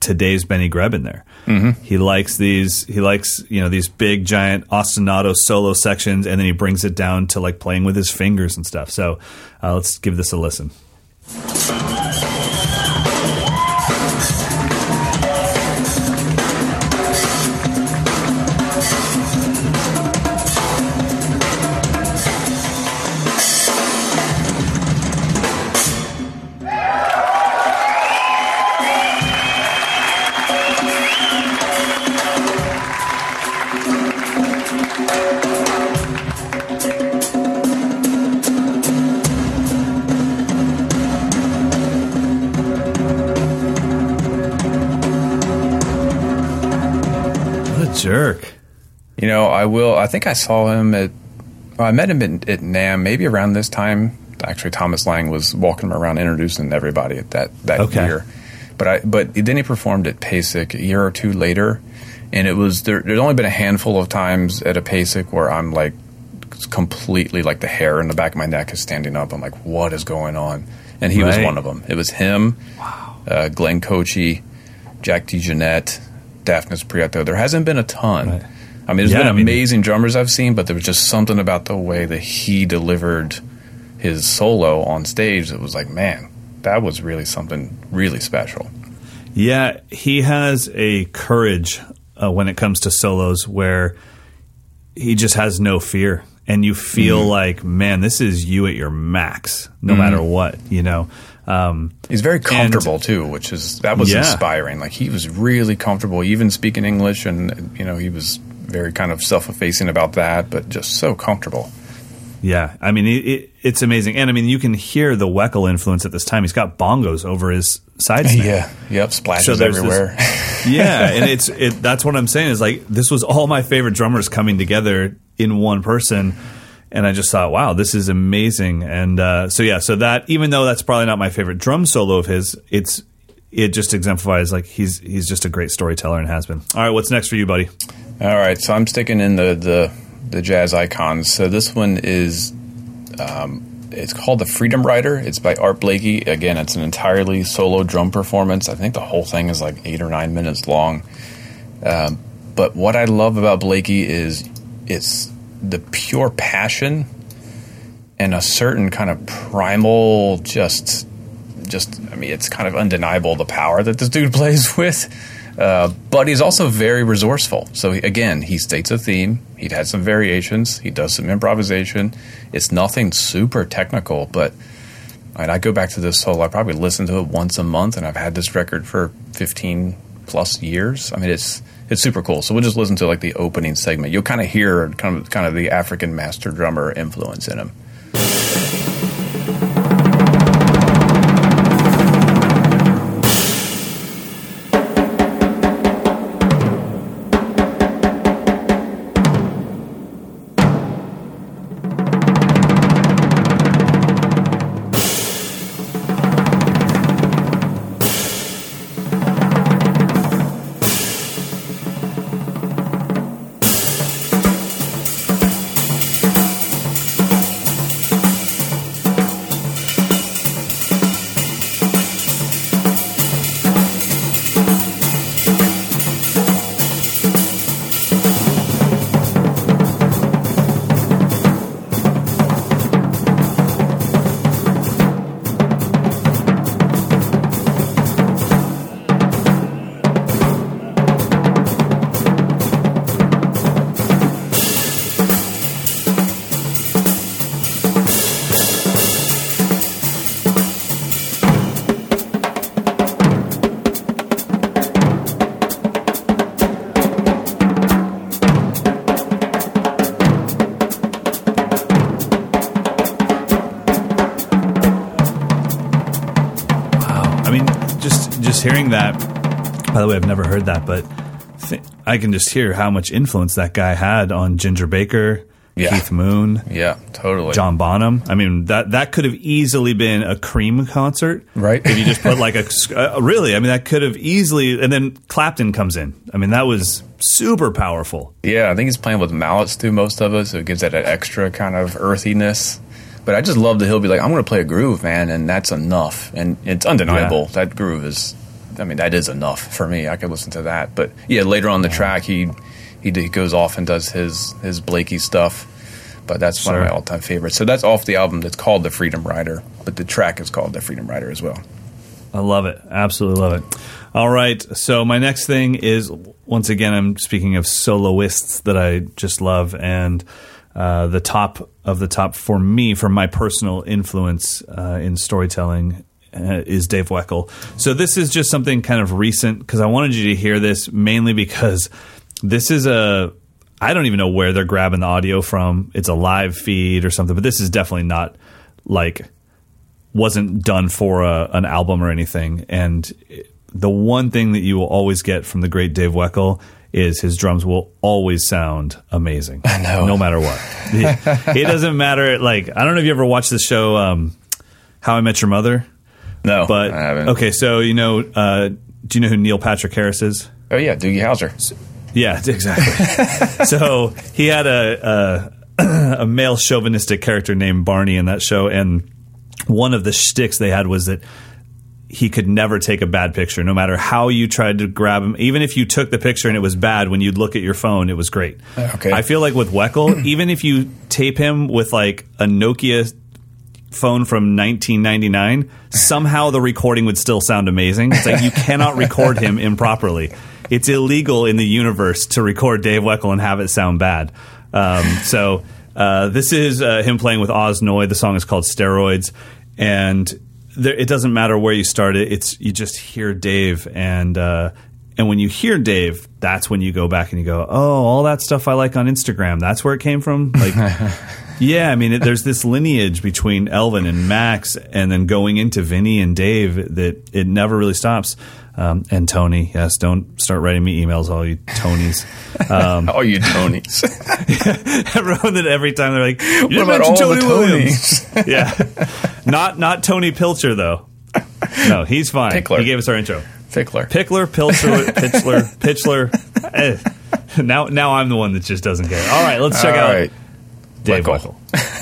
today's Benny Greb in there. Mm-hmm. He likes these. He likes you know these big giant ostinato solo sections, and then he brings it down to like playing with his fingers and stuff. So uh, let's give this a listen. Jerk! You know, I will. I think I saw him at. Well, I met him at, at NAMM maybe around this time. Actually, Thomas Lang was walking around introducing everybody at that that Okay. year. But I but then he performed at PASIC a year or two later, and it was there. There's only been a handful of times at a PASIC where I'm like completely like the hair in the back of my neck is standing up. I'm like, what is going on? And he was one of them. It was him, uh, Glenn Kotche, Jack DeJohnette, Dafnis Prieto. There hasn't been a ton. Right. I mean, there's Yeah, been I mean- amazing drummers I've seen, but there was just something about the way that he delivered his solo on stage that was like, man, that was really something really special. Yeah, he has a courage uh, when it comes to solos where he just has no fear. And you feel Mm-hmm. like, man, this is you at your max, no matter what, you know. Um, He's very comfortable too, which is that was Yeah. inspiring. Like he was really comfortable, even speaking English, and you know he was very kind of self-effacing about that, but just so comfortable. Yeah, I mean, it, it, it's amazing. And I mean, you can hear the Weckl influence at this time. He's got bongos over his side snare. Yeah, yep, splashes So there's this- everywhere. yeah, and it's it, that's what I'm saying is like this was all my favorite drummers coming together in one person, and I just thought, wow, this is amazing. And uh, so yeah, so that even though that's probably not my favorite drum solo of his, it's it just exemplifies like he's he's just a great storyteller and has been. All right, what's next for you, buddy? All right, so I'm sticking in the the, the jazz icons. So this one is, um, it's called the Freedom Rider. It's by Art Blakey. Again, it's an entirely solo drum performance. I think the whole thing is like eight or nine minutes long. Um, but what I love about Blakey is it's the pure passion and a certain kind of primal just just I mean it's kind of undeniable the power that this dude plays with. Uh, but he's also very resourceful. So he, again, he states a theme. He'd had some variations. He does some improvisation. It's nothing super technical, but I, mean, I go back to this solo. I probably listen to it once a month, and I've had this record for fifteen plus years. I mean, it's it's super cool. So we'll just listen to like the opening segment. You'll kind of hear kind of kind of the African master drummer influence in him. I can just hear how much influence that guy had on Ginger Baker, Yeah. Keith Moon, Yeah, totally. John Bonham. I mean, that that could have easily been a Cream concert, Right. If you just put like a uh, really, I mean, that could have easily. And then Clapton comes in. I mean, that was super powerful. Yeah, I think he's playing with mallets through most of it, so it gives that extra kind of earthiness. But I just love that he'll be like, I'm going to play a groove, man, and that's enough. And it's undeniable. Yeah. That groove is, I mean, that is enough for me. I could listen to that. But yeah, later on the track, he he, goes off and does his his Blakey stuff. But that's one of my all time favorites. So that's off the album that's called The Freedom Rider, but the track is called The Freedom Rider as well. I love it. Absolutely love it. All right. So my next thing is once again I'm speaking of soloists that I just love and uh, the top of the top for me for my personal influence uh, in storytelling uh, is Dave Weckl. So this is just something kind of recent because I wanted you to hear this mainly because this is a I don't even know where they're grabbing the audio from. It's a live feed or something, but this is definitely not like wasn't done for a, an album or anything. And the one thing that you will always get from the great Dave Weckl is his drums will always sound amazing. I know. No matter what. it doesn't matter. Like, I don't know if you ever watched the show, um, How I Met Your Mother, No, but I haven't. okay. So, you know, uh, do you know who Neil Patrick Harris is? Oh yeah, Doogie Howser. Yeah, exactly. so he had a, a a male chauvinistic character named Barney in that show, and one of the shticks they had was that he could never take a bad picture, no matter how you tried to grab him. Even if you took the picture and it was bad, when you'd look at your phone, it was great. Okay. I feel like with Weckl, even if you tape him with like a Nokia phone from 1999, somehow the recording would still sound amazing. It's like you cannot record him improperly. It's illegal in the universe to record Dave Weckl and have it sound bad. Um, so uh, this is uh, him playing with Oz Noy. The song is called Steroids, and there, it doesn't matter where you start it. It's you just hear Dave and. Uh, and when you hear Dave, that's when you go back and you go, "Oh, all that stuff I like on Instagram, that's where it came from." Like yeah, I mean, it, there's this lineage between Elvin and Max, and then going into Vinny and Dave that it never really stops. Um, and Tony, yes, don't start writing me emails, all you Tonys. Um, Oh, you Tonys. everyone that every time they're like, "You didn't about mention all the Tony Williams." yeah, not not Tony Pilcher though. No, he's fine. Pickler. He gave us our intro. Fickler. Pickler, Pilcher, Pitchler, Pitchler. Eh. Now, now I'm the one that just doesn't care. All right, let's check All out right. Dave Weckl. Weckl.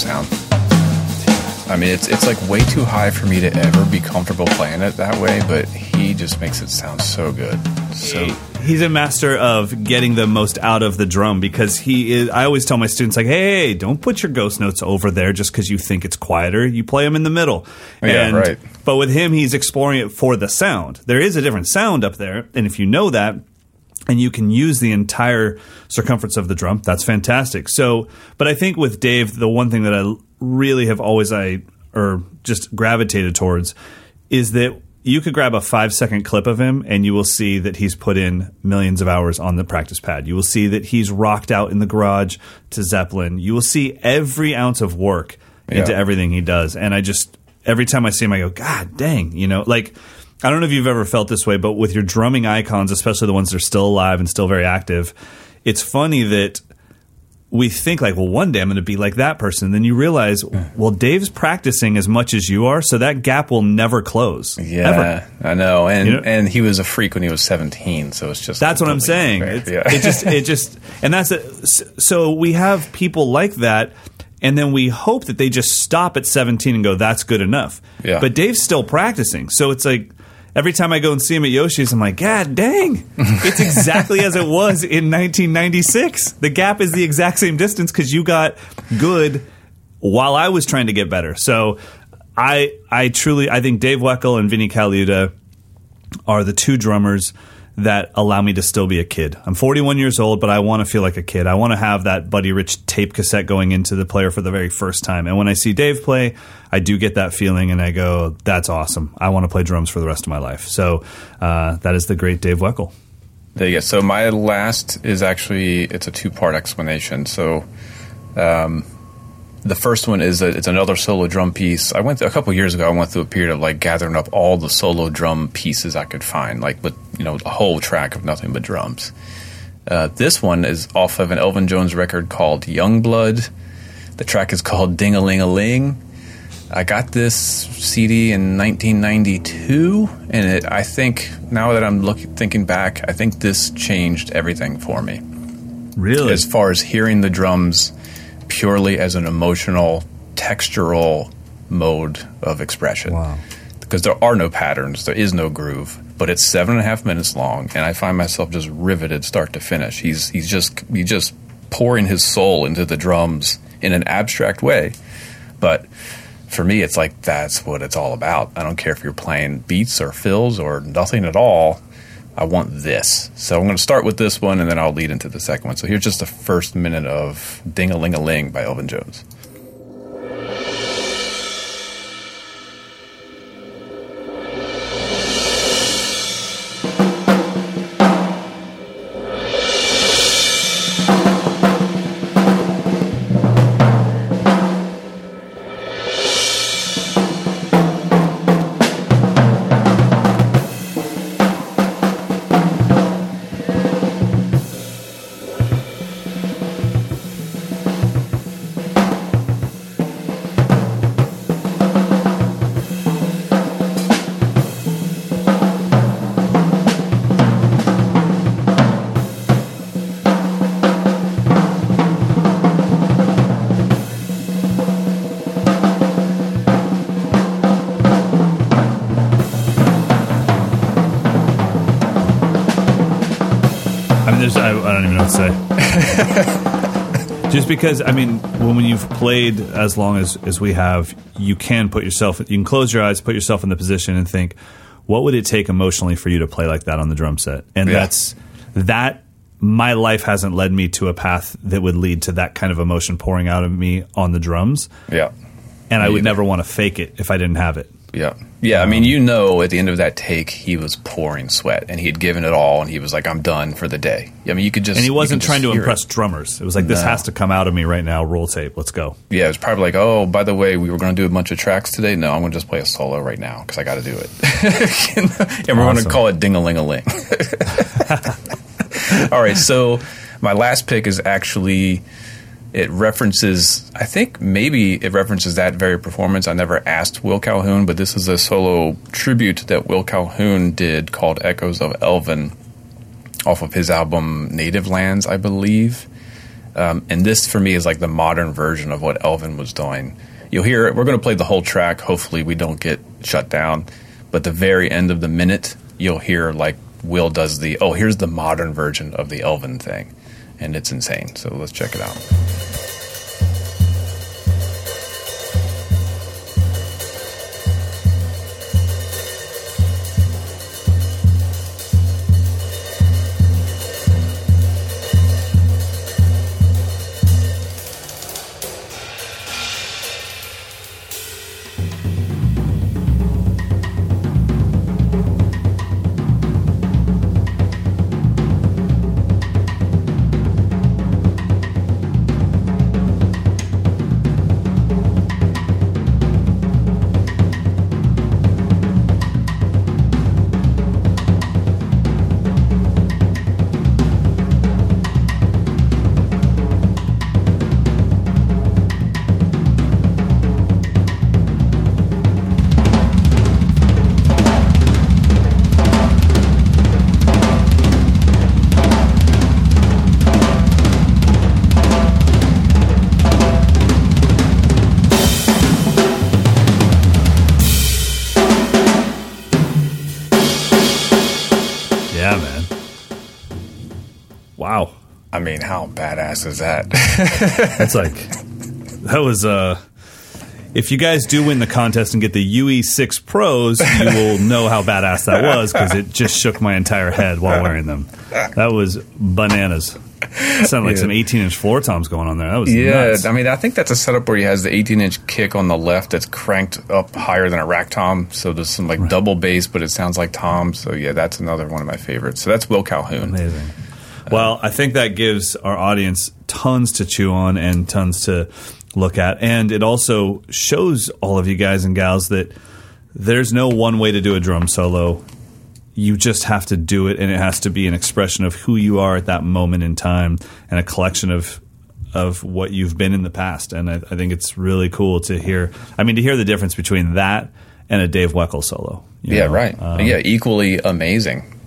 sound. I mean, it's it's like way too high for me to ever be comfortable playing it that way, but he just makes it sound so good. So he's a master of getting the most out of the drum because he is i always tell my students like hey don't put your ghost notes over there just because you think it's quieter you play them in the middle oh, Yeah, right. but with him he's exploring it for the sound there is a different sound up there and if you know that and you can use the entire circumference of the drum that's fantastic so but i think with dave the one thing that i really have always i or just gravitated towards is that you could grab a five second clip of him and you will see that he's put in millions of hours on the practice pad. You will see that he's rocked out in the garage to Zeppelin. You will see every ounce of work into Yeah. everything he does. And I just, every time I see him, I go, God dang, you know, like, I don't know if you've ever felt this way, but with your drumming icons, especially the ones that are still alive and still very active, it's funny that we think like, well, one day I'm going to be like that person. Then you realize, well, Dave's practicing as much as you are, so that gap will never close. Yeah, ever. I know. And You know? and he was a freak when he was 17, so it's just That's what I'm saying. yeah. It just, it just, and that's it. So we have people like that, and then we hope that they just stop at 17 and go, "That's good enough." Yeah. But Dave's still practicing, so it's like. Every time I go and see him at Yoshi's, I'm like, God dang, it's exactly as it was in 1996. The gap is the exact same distance because you got good while I was trying to get better. So I, I truly, I think Dave Weckl and Vinnie Colaiuta are the two drummers that allow me to still be a kid. I'm 41 years old, but I want to feel like a kid. I want to have that Buddy Rich tape cassette going into the player for the very first time. And when I see Dave play, I do get that feeling and I go, that's awesome. I want to play drums for the rest of my life. So uh, that is the great Dave Weckl. There you go. So my last is actually it's a two part explanation. So, um, the first one is a, it's another solo drum piece. I went a couple years ago. I went through a period of like gathering up all the solo drum pieces I could find, like with you know a whole track of nothing but drums. Uh, this one is off of an Elvin Jones record called Young Blood. The track is called Ding a Ling a Ling. I got this CD in 1992, and it, I think now that I'm looking, thinking back, I think this changed everything for me Really? as far as hearing the drums purely as an emotional, textural mode of expression. Wow. Because there are no patterns, there is no groove, but it's seven and a half minutes long, and I find myself just riveted start to finish. He's he's just he's just pouring his soul into the drums in an abstract way, but for me, it's like that's what it's all about. I don't care if you're playing beats or fills or nothing at all. I want this. So I'm going to start with this one and then I'll lead into the second one. So here's just the first minute of Ding a Ling a Ling by Elvin Jones. Because I mean, when, you've played as long as as we have, you can put yourself. You can close your eyes, put yourself in the position, and think, what would it take emotionally for you to play like that on the drum set? And Yeah. that's that. My life hasn't led me to a path that would lead to that kind of emotion pouring out of me on the drums, Yeah. and I would either. never want to fake it if I didn't have it. Yeah. Yeah. I mean, you know, at the end of that take, he was pouring sweat and he had given it all and he was like, I'm done for the day. I mean, you could just. And he wasn't trying to impress It. drummers. It was like this No. has to come out of me right now. Roll tape. Let's go. Yeah. It was probably like, oh, by the way, we were going to do a bunch of tracks today. No, I'm going to just play a solo right now because I got to do it. and we're going to call it Ding a Ling a Ling. All right. So my last pick is actually. It references, I think maybe it references that very performance. I never asked Will Calhoun, but this is a solo tribute that Will Calhoun did called Echoes of Elvin off of his album Native Lands, I believe. Um, and this for me is like the modern version of what Elvin was doing. You'll hear it. we're going to play the whole track. Hopefully, we don't get shut down. But the very end of the minute, you'll hear like Will does the oh, here's the modern version of the Elvin thing, and it's insane. So let's check it out. Badass is that? It's like that was uh if you guys do win the contest and get the UE6 Pros, you will know how badass that was because it just shook my entire head while wearing them. That was bananas. Sounded like Yeah. some 18 inch floor toms going on there. That was yeah, nuts. I mean, I think that's a setup where he has the 18 inch kick on the left that's cranked up higher than a rack tom. So there's some like double bass, but it sounds like tom. So yeah, that's another one of my favorites. So that's Will Calhoun. Amazing. Well, I think that gives our audience tons to chew on and tons to look at. And it also shows all of you guys and gals that there's no one way to do a drum solo. You just have to do it, and it has to be an expression of who you are at that moment in time and a collection of of what you've been in the past. And I, I think it's really cool to hear. I mean, to hear the difference between that and a Dave Weckl solo. Yeah, know? right. Um, yeah, equally amazing.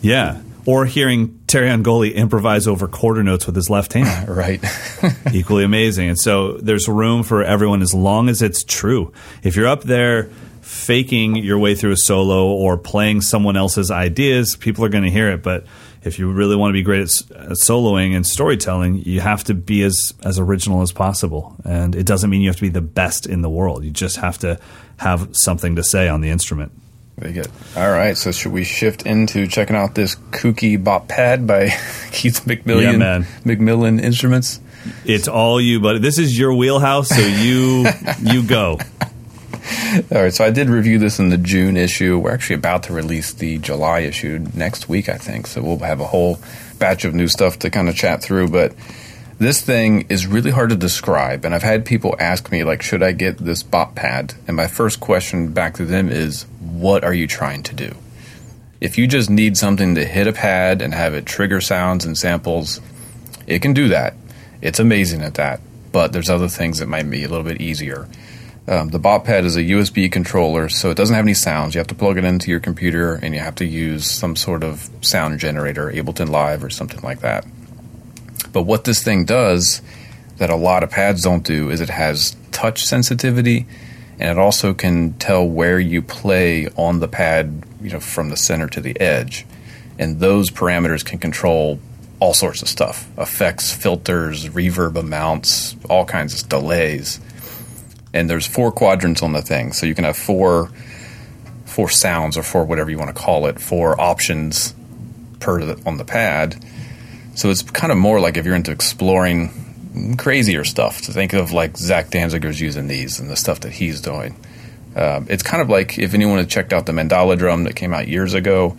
yeah. Or hearing Terreon Gully improvise over quarter notes with his left hand. Right. Equally amazing. And so there's room for everyone as long as it's true. If you're up there faking your way through a solo or playing someone else's ideas, people are going to hear it. But if you really want to be great at, at soloing and storytelling, you have to be as, as original as possible. And it doesn't mean you have to be the best in the world. You just have to have something to say on the instrument. Very good. All right, so should we shift into checking out this kooky BopPad by Keith McMillen? Yeah, man. McMillen Instruments. It's all you, but this is your wheelhouse, so you you go. All right, so I did review this in the June issue. We're actually about to release the July issue next week, I think. So we'll have a whole batch of new stuff to kind of chat through. But this thing is really hard to describe. And I've had people ask me, like, should I get this BopPad? And my first question back to them is, what are you trying to do? If you just need something to hit a pad and have it trigger sounds and samples, it can do that. It's amazing at that. But there's other things that might be a little bit easier. Um, the BopPad is a USB controller, so it doesn't have any sounds. You have to plug it into your computer, and you have to use some sort of sound generator, Ableton Live or something like that. But what this thing does that a lot of pads don't do is it has touch sensitivity, and it also can tell where you play on the pad, you know, from the center to the edge, and those parameters can control all sorts of stuff: effects, filters, reverb amounts, all kinds of delays. And there's four quadrants on the thing, so you can have four four sounds or four whatever you want to call it, four options per the, on the pad. So it's kind of more like if you're into exploring crazier stuff. To think of like Zach Danziger's using these and the stuff that he's doing. Um, it's kind of like if anyone had checked out the Mandala drum that came out years ago.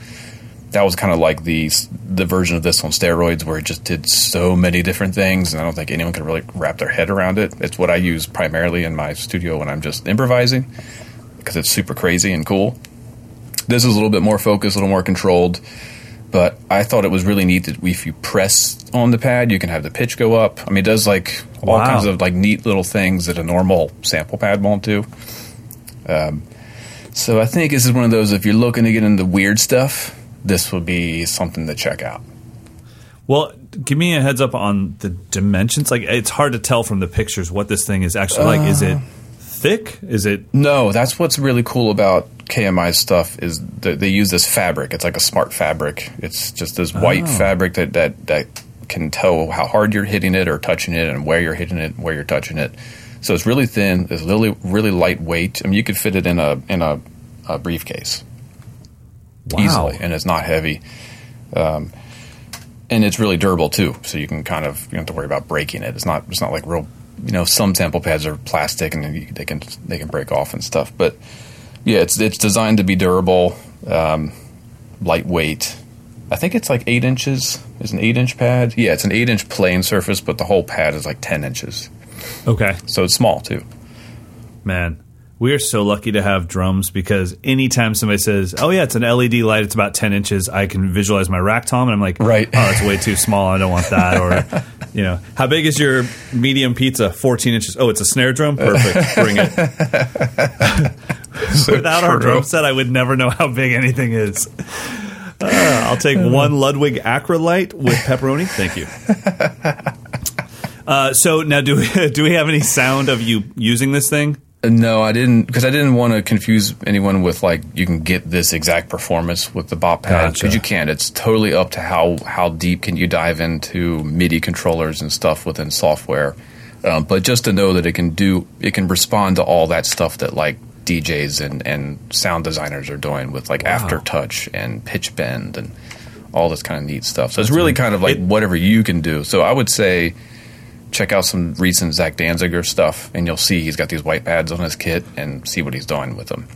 That was kind of like the the version of this on steroids, where it just did so many different things, and I don't think anyone could really wrap their head around it. It's what I use primarily in my studio when I'm just improvising, because it's super crazy and cool. This is a little bit more focused, a little more controlled, but I thought it was really neat that if you press on the pad, you can have the pitch go up. I mean, it does like all Wow. kinds of like neat little things that a normal sample pad won't do. Um, so I think this is one of those. If you're looking to get into weird stuff, this would be something to check out. Well, give me a heads up on the dimensions. Like, it's hard to tell from the pictures what this thing is actually like. Is it thick? Is it? No, that's what's really cool about KMI's stuff is that they use this fabric. It's like a smart fabric. It's just this white Oh. fabric that, that that can tell how hard you're hitting it or touching it and where you're hitting it, and where you're touching it. So it's really thin. It's really really lightweight. I mean, you could fit it in a in a, a briefcase Wow. easily, and it's not heavy. Um, and it's really durable too, so you can kind of you don't have to worry about breaking it. It's not it's not like real. You know, some sample pads are plastic and they can they can break off and stuff. But yeah, it's it's designed to be durable, um, lightweight. I think it's like eight inches. Is an eight inch pad? Yeah, it's an eight inch plane surface, but the whole pad is like ten inches, Okay, so it's small too. man. We are so lucky to have drums because anytime somebody says, "Oh yeah, it's an LED light. It's about ten inches," I can visualize my rack tom, and I'm like, Right. oh, it's way too small. I don't want that." Or, you know, how big is your medium pizza? Fourteen inches. Oh, it's a snare drum. Perfect. Bring it. Without our drum set, I would never know how big anything is. Uh, I'll take one Ludwig Acrolite with pepperoni. Thank you. Uh, so now, do we, do we have any sound of you using this thing? No, I didn't because I didn't want to confuse anyone with like you can get this exact performance with the BopPad because Gotcha. you can't. It's totally up to how how deep can you dive into MIDI controllers and stuff within software. Um, but just to know that it can do, it can respond to all that stuff that like DJs and and sound designers are doing with like aftertouch and pitch bend and all this kind of neat stuff. So it's really kind of like It- whatever you can do. So I would say check out some recent Zach Danziger stuff, and you'll see he's got these white pads on his kit, and see what he's doing with them.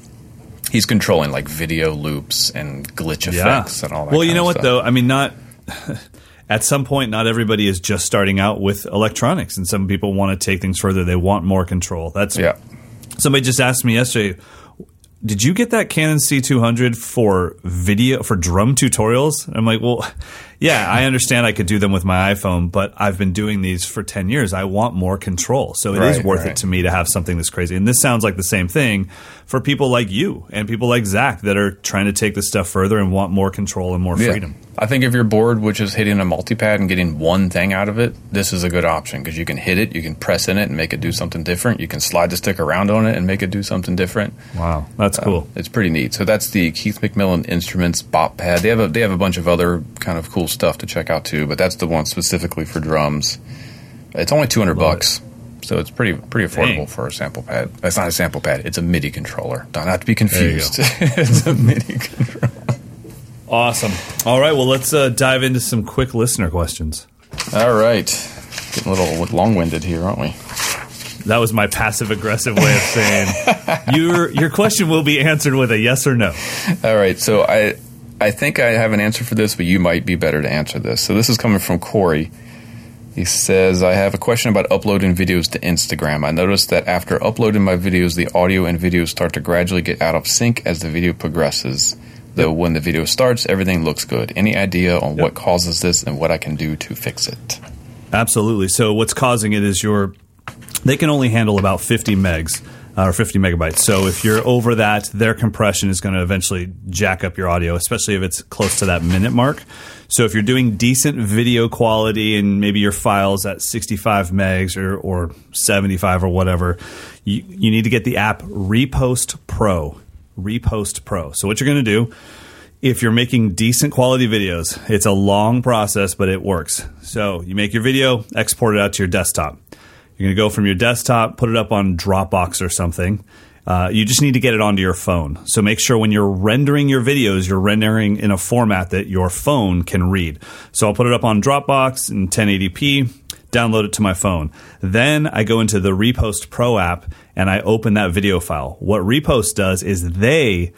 He's controlling like video loops and glitch effects and all that. Well, you know what stuff. though? I mean, not at some point, not everybody is just starting out with electronics, and some people want to take things further. They want more control. That's Yeah, Somebody just asked me yesterday. Did you get that Canon C200 for video for drum tutorials? I'm like, well, yeah, I understand I could do them with my iPhone, but I've been doing these for 10 years. I want more control. So it is Right, worth right. it to me to have something this crazy. And this sounds like the same thing for people like you and people like Zach that are trying to take this stuff further and want more control and more Yeah. freedom. I think if you're bored with just hitting a multipad and getting one thing out of it, this is a good option because you can hit it, you can press in it and make it do something different. You can slide the stick around on it and make it do something different. Wow. That's uh, cool. It's pretty neat. So that's the Keith McMillen Instruments BopPad. They have a they have a bunch of other kind of cool stuff to check out too, but that's the one specifically for drums. It's only two hundred bucks, so it's pretty pretty affordable Dang. for a sample pad. It's not a sample pad; it's a MIDI controller. Don't have to be confused. it's a MIDI controller. Awesome. All right. Well, let's uh, dive into some quick listener questions. All right, getting a little long winded here, aren't we? That was my passive aggressive way of saying your your question will be answered with a yes or no. All right, so I I think I have an answer for this, but you might be better to answer this. So this is coming from Corey. He says, I have a question about uploading videos to Instagram. I noticed that after uploading my videos, the audio and video start to gradually get out of sync as the video progresses. Though when the video starts, everything looks good. Any idea on what causes this and what I can do to fix it? Absolutely. So what's causing it is your they can only handle about 50 megs uh, or 50 megabytes. So if you're over that, their compression is going to eventually jack up your audio, especially if it's close to that minute mark. So if you're doing decent video quality and maybe your files at 65 megs or, or 75 or whatever, you, you need to get the app Repost Pro. Repost Pro. So what you're going to do if you're making decent quality videos, it's a long process, but it works. So you make your video, export it out to your desktop. You're going to go from your desktop, put it up on Dropbox or something. Uh, you just need to get it onto your phone. So make sure when you're rendering your videos, you're rendering in a format that your phone can read. So I'll put it up on Dropbox in 1080p, download it to my phone. Then I go into the Repost Pro app and I open that video file. What Repost does is they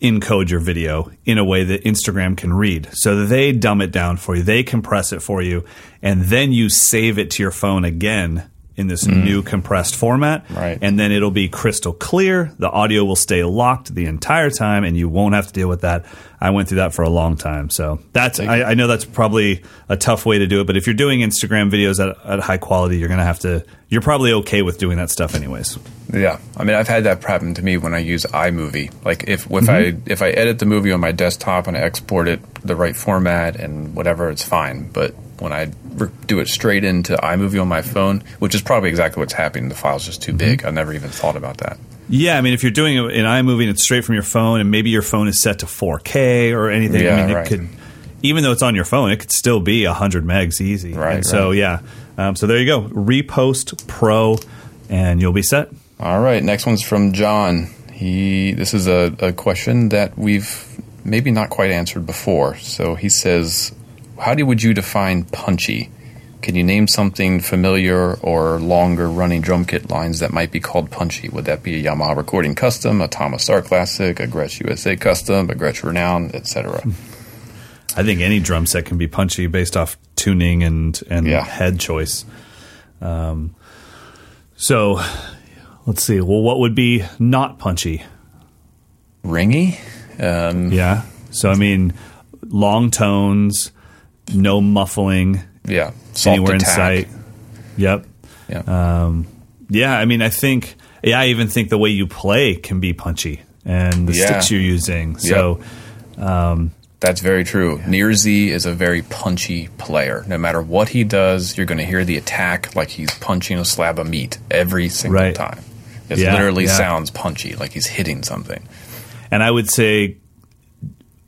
encode your video in a way that Instagram can read. So they dumb it down for you, they compress it for you, and then you save it to your phone again in this mm. new compressed format. Right. And then it'll be crystal clear. The audio will stay locked the entire time and you won't have to deal with that. I went through that for a long time. So that's I, I know that's probably a tough way to do it, but if you're doing Instagram videos at, at high quality, you're gonna have to you're probably okay with doing that stuff anyways. Yeah, I mean, I've had that happen to me when I use iMovie. Like if if I mm-hmm. if I edit the movie on my desktop and I export it the right format and whatever, it's fine. But when I re- do it straight into iMovie on my phone, which is probably exactly what's happening, the file's just too mm-hmm. big. I never even thought about that. Yeah, I mean, if you're doing it in iMovie and it's straight from your phone, and maybe your phone is set to 4K or anything, Yeah, I mean, it right. could, even though it's on your phone, it could still be 100 megs easy. Right, And so, yeah. Um, so there you go. Repost Pro, and you'll be set. All right, next one's from John. He this is a, a question that we've maybe not quite answered before. So he says, "How do would you define punchy? Can you name something familiar or longer running drum kit lines that might be called punchy? Would that be a Yamaha Recording Custom, a Tama Star Classic, a Gretsch USA Custom, a Gretsch Renown, etc.?" I think any drum set can be punchy based off tuning and, and Yeah. head choice. Um, so let's see. Well, what would be not punchy? Ringy? Um, Yeah. So, I mean, long tones, no muffling, yeah, soft anywhere in sight. Yep. Yeah. Um, yeah, I mean, I think, yeah, I even think the way you play can be punchy and the Yeah. sticks you're using. So, um, That's very true. Nearzy is a very punchy player. No matter what he does, you're going to hear the attack like he's punching a slab of meat every single Right. time. It Yeah, literally yeah. sounds punchy, like he's hitting something. And I would say,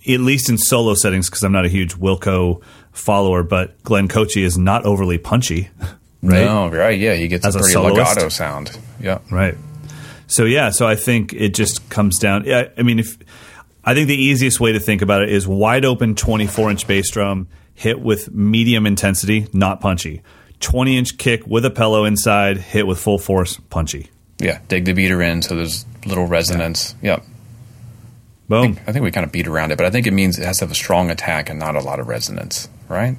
at least in solo settings, because I'm not a huge Wilco follower, but Glenn Kotche is not overly punchy, right? No, right? Yeah, he gets As a a pretty soloist? legato sound. Yeah. Right. So yeah, so I think it just comes down. Yeah, I mean, if I think the easiest way to think about it is wide open 24 inch bass drum hit with medium intensity, not punchy. 20 inch kick with a pillow inside, hit with full force, punchy. Yeah, dig the beater in so there's little resonance. Yeah. Boom. I think we kind of beat around it, but I think it means it has to have a strong attack and not a lot of resonance, right?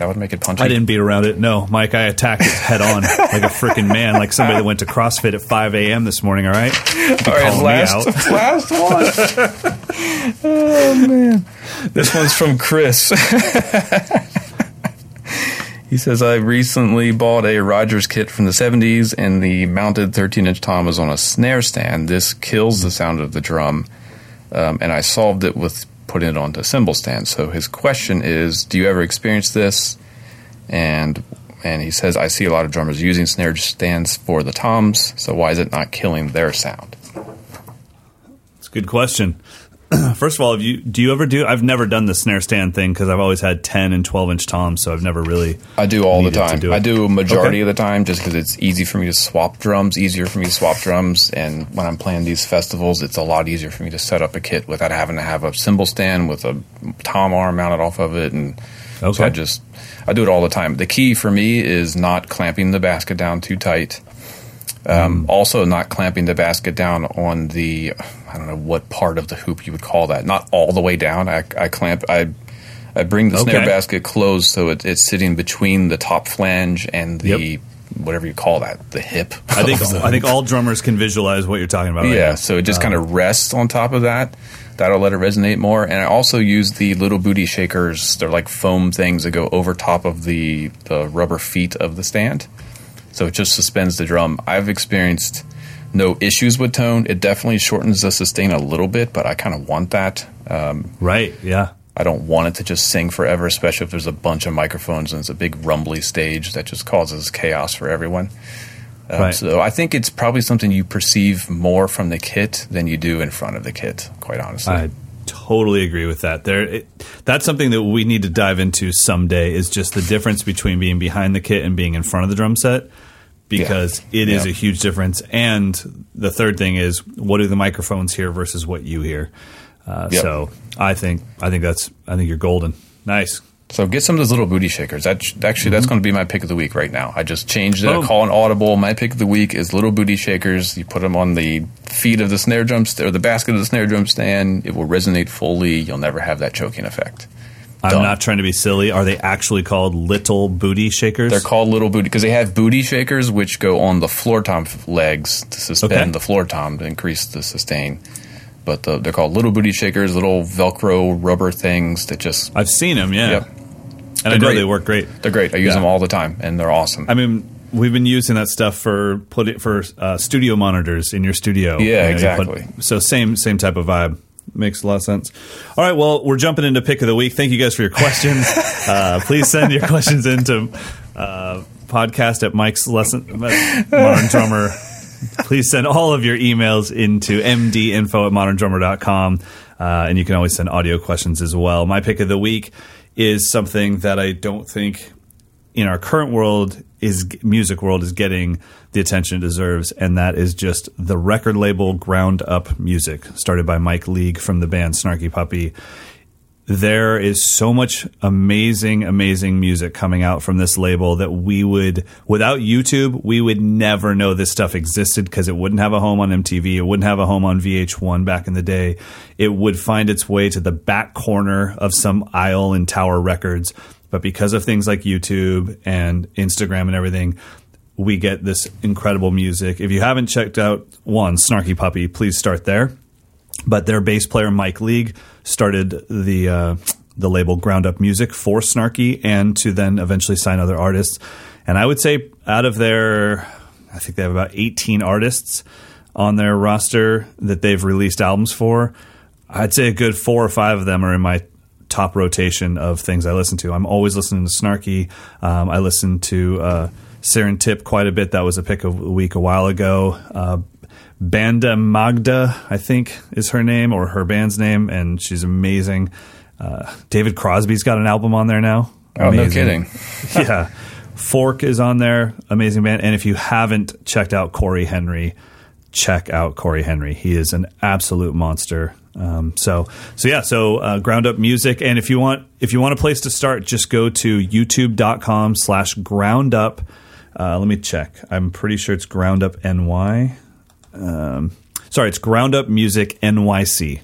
That would make it punchy. I didn't beat around it. No, Mike, I attacked it head on like a freaking man, like somebody that went to CrossFit at 5 a.m. this morning. All right. All right, last, last one. oh man, this one's from Chris. he says, "I recently bought a Rogers kit from the '70s, and the mounted 13-inch tom is on a snare stand. This kills the sound of the drum, um, and I solved it with putting it onto a cymbal stand. So his question is, do you ever experience this? And and he says, I see a lot of drummers using snare stands for the toms. So why is it not killing their sound? It's a good question. First of all, have you do you ever do? I've never done the snare stand thing because I've always had 10 and 12 inch toms, so I've never really. I do all the time. do. I do a majority Okay. of the time just because it's easy for me to swap drums, easier for me to swap drums. And when I'm playing these festivals, it's a lot easier for me to set up a kit without having to have a cymbal stand with a tom arm mounted off of it. And so I just, I do it all the time. The key for me is not clamping the basket down too tight. Um. Also, not clamping the basket down on the, I don't know what part of the hoop you would call that. Not all the way down. I, I clamp, I, I bring the snare basket closed so it, it's sitting between the top flange and the Yep. whatever you call that, the hip. I think the- I think all drummers can visualize what you're talking about. right yeah, now. so it just kind Um, of rests on top of that. That'll let it resonate more. And I also use the little booty shakers. They're like foam things that go over top of the, the rubber feet of the stand. So it just suspends the drum. I've experienced no issues with tone. It definitely shortens the sustain a little bit, but I kind of want that. Um, right. Yeah. I don't want it to just sing forever, especially if there's a bunch of microphones and it's a big rumbly stage that just causes chaos for everyone. Um, Right. So I think it's probably something you perceive more from the kit than you do in front of the kit, quite honestly. I totally agree with that. There, it, that's something that we need to dive into someday. Is just the difference between being behind the kit and being in front of the drum set, because it is Yeah. a huge difference. And the third thing is, what do the microphones hear versus what you hear? Uh, Yep. So I think I think that's I think you're golden. Nice. So get some of those little booty shakers. That actually that's going to be my pick of the week right now. I just changed it. Mm-hmm. Boom. I call an audible. My pick of the week is little booty shakers. You put them on the feet of the snare drum st- or the basket of the snare drum stand. It will resonate fully. You'll never have that choking effect. I'm Done. not trying to be silly. Are they actually called little booty shakers? They're called little booty because they have booty shakers which go on the floor tom legs to suspend Okay. the floor tom to increase the sustain. But the, they're called little booty shakers, little Velcro rubber things that just I've seen them. Yeah. Yep. And I They're know great. they work great. they're great. I use Yeah. them all the time and they're awesome. I mean, we've been using that stuff for put it for uh, studio monitors in your studio. Yeah, you put- exactly. so same same type of vibe. Makes a lot of sense. All right, well, we're jumping into pick of the week. Thank you guys for your questions. uh, please send your questions into uh, podcast at Mike's lesson modern drummer. Please send all of your emails into mdinfo at moderndrummer.com. Uh, and you can always send audio questions as well. My pick of the week is something that I don't think in our current world is music world is getting the attention it deserves and that is just the record label ground up music started by mike league from the band snarky puppy there is so much amazing amazing music coming out from this label that we would without youtube we would never know this stuff existed because it wouldn't have a home on mtv it wouldn't have a home on vh1 back in the day. It would find its way to the back corner of some aisle in tower records. But because of things like youtube and instagram and everything we get this incredible music. If you haven't checked out one snarky puppy please start there but their bass player Mike League started the uh, the label Ground Up Music for Snarky, and to then eventually sign other artists. And I would say out of their, I think they have about eighteen artists on their roster that they've released albums for. I'd say a good four or five of them are in my top rotation of things I listen to. I'm always listening to Snarky. Um, I listen to uh, Sirintip quite a bit. That was a pick of a week a while ago. Uh, Banda Magda, I think, is her name or her band's name, and she's amazing. Uh, David Crosby's got an album on there now. Oh, no kidding. yeah. FORQ is on there, amazing band. And if you haven't checked out Cory Henry, check out Cory Henry. He is an absolute monster. Um, so, so yeah, so uh, ground up music. And if you want, if you want a place to start, just go to youtube.com slash ground up. Uh, let me check. I'm pretty sure it's ground up NY. Um, sorry, it's ground up music NYC.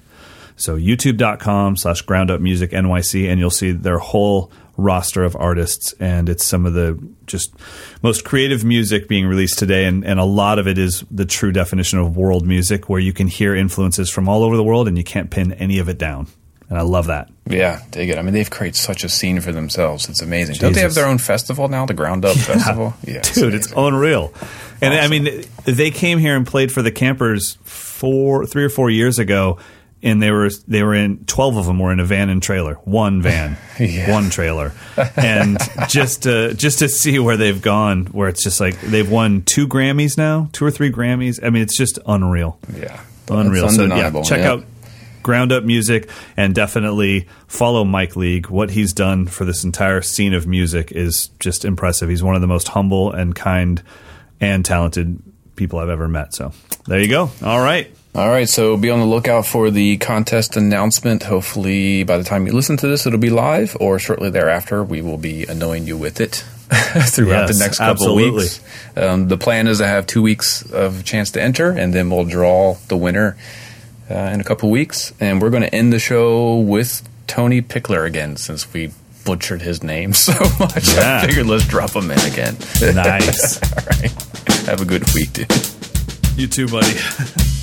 So youtube.com slash ground up music NYC, and you'll see their whole roster of artists, and it's some of the just most creative music being released today, and, and a lot of it is the true definition of world music, where you can hear influences from all over the world, and you can't pin any of it down. And I love that. Yeah, dig it. I mean, they've created such a scene for themselves. It's amazing. Jesus. Don't they have their own festival now, the Ground Up yeah. Festival? Yeah, dude, it's, it's unreal. And awesome. I mean, they came here and played for the campers four, three or four years ago, and they were they were in twelve of them were in a van and trailer, one van, yeah. one trailer, and just to, just to see where they've gone, where it's just like they've won two Grammys now, two or three Grammys. I mean, it's just unreal. Yeah, unreal. So yeah, check out ground up music and definitely follow Mike League. What he's done for this entire scene of music is just impressive. He's one of the most humble and kind and talented people I've ever met. So there you go. All right. All right, so be on the lookout for the contest announcement. Hopefully, by the time you listen to this, it'll be live, or shortly thereafter, we will be annoying you with it throughout yes, the next couple absolutely. weeks. Um, the plan is to have two weeks of chance to enter, and then we'll draw the winner uh, in a couple weeks. And we're going to end the show with Tony Pickler again, since we butchered his name so much. Yeah. I figured let's drop him in again. Nice. All right. Have a good week, dude. You too, buddy.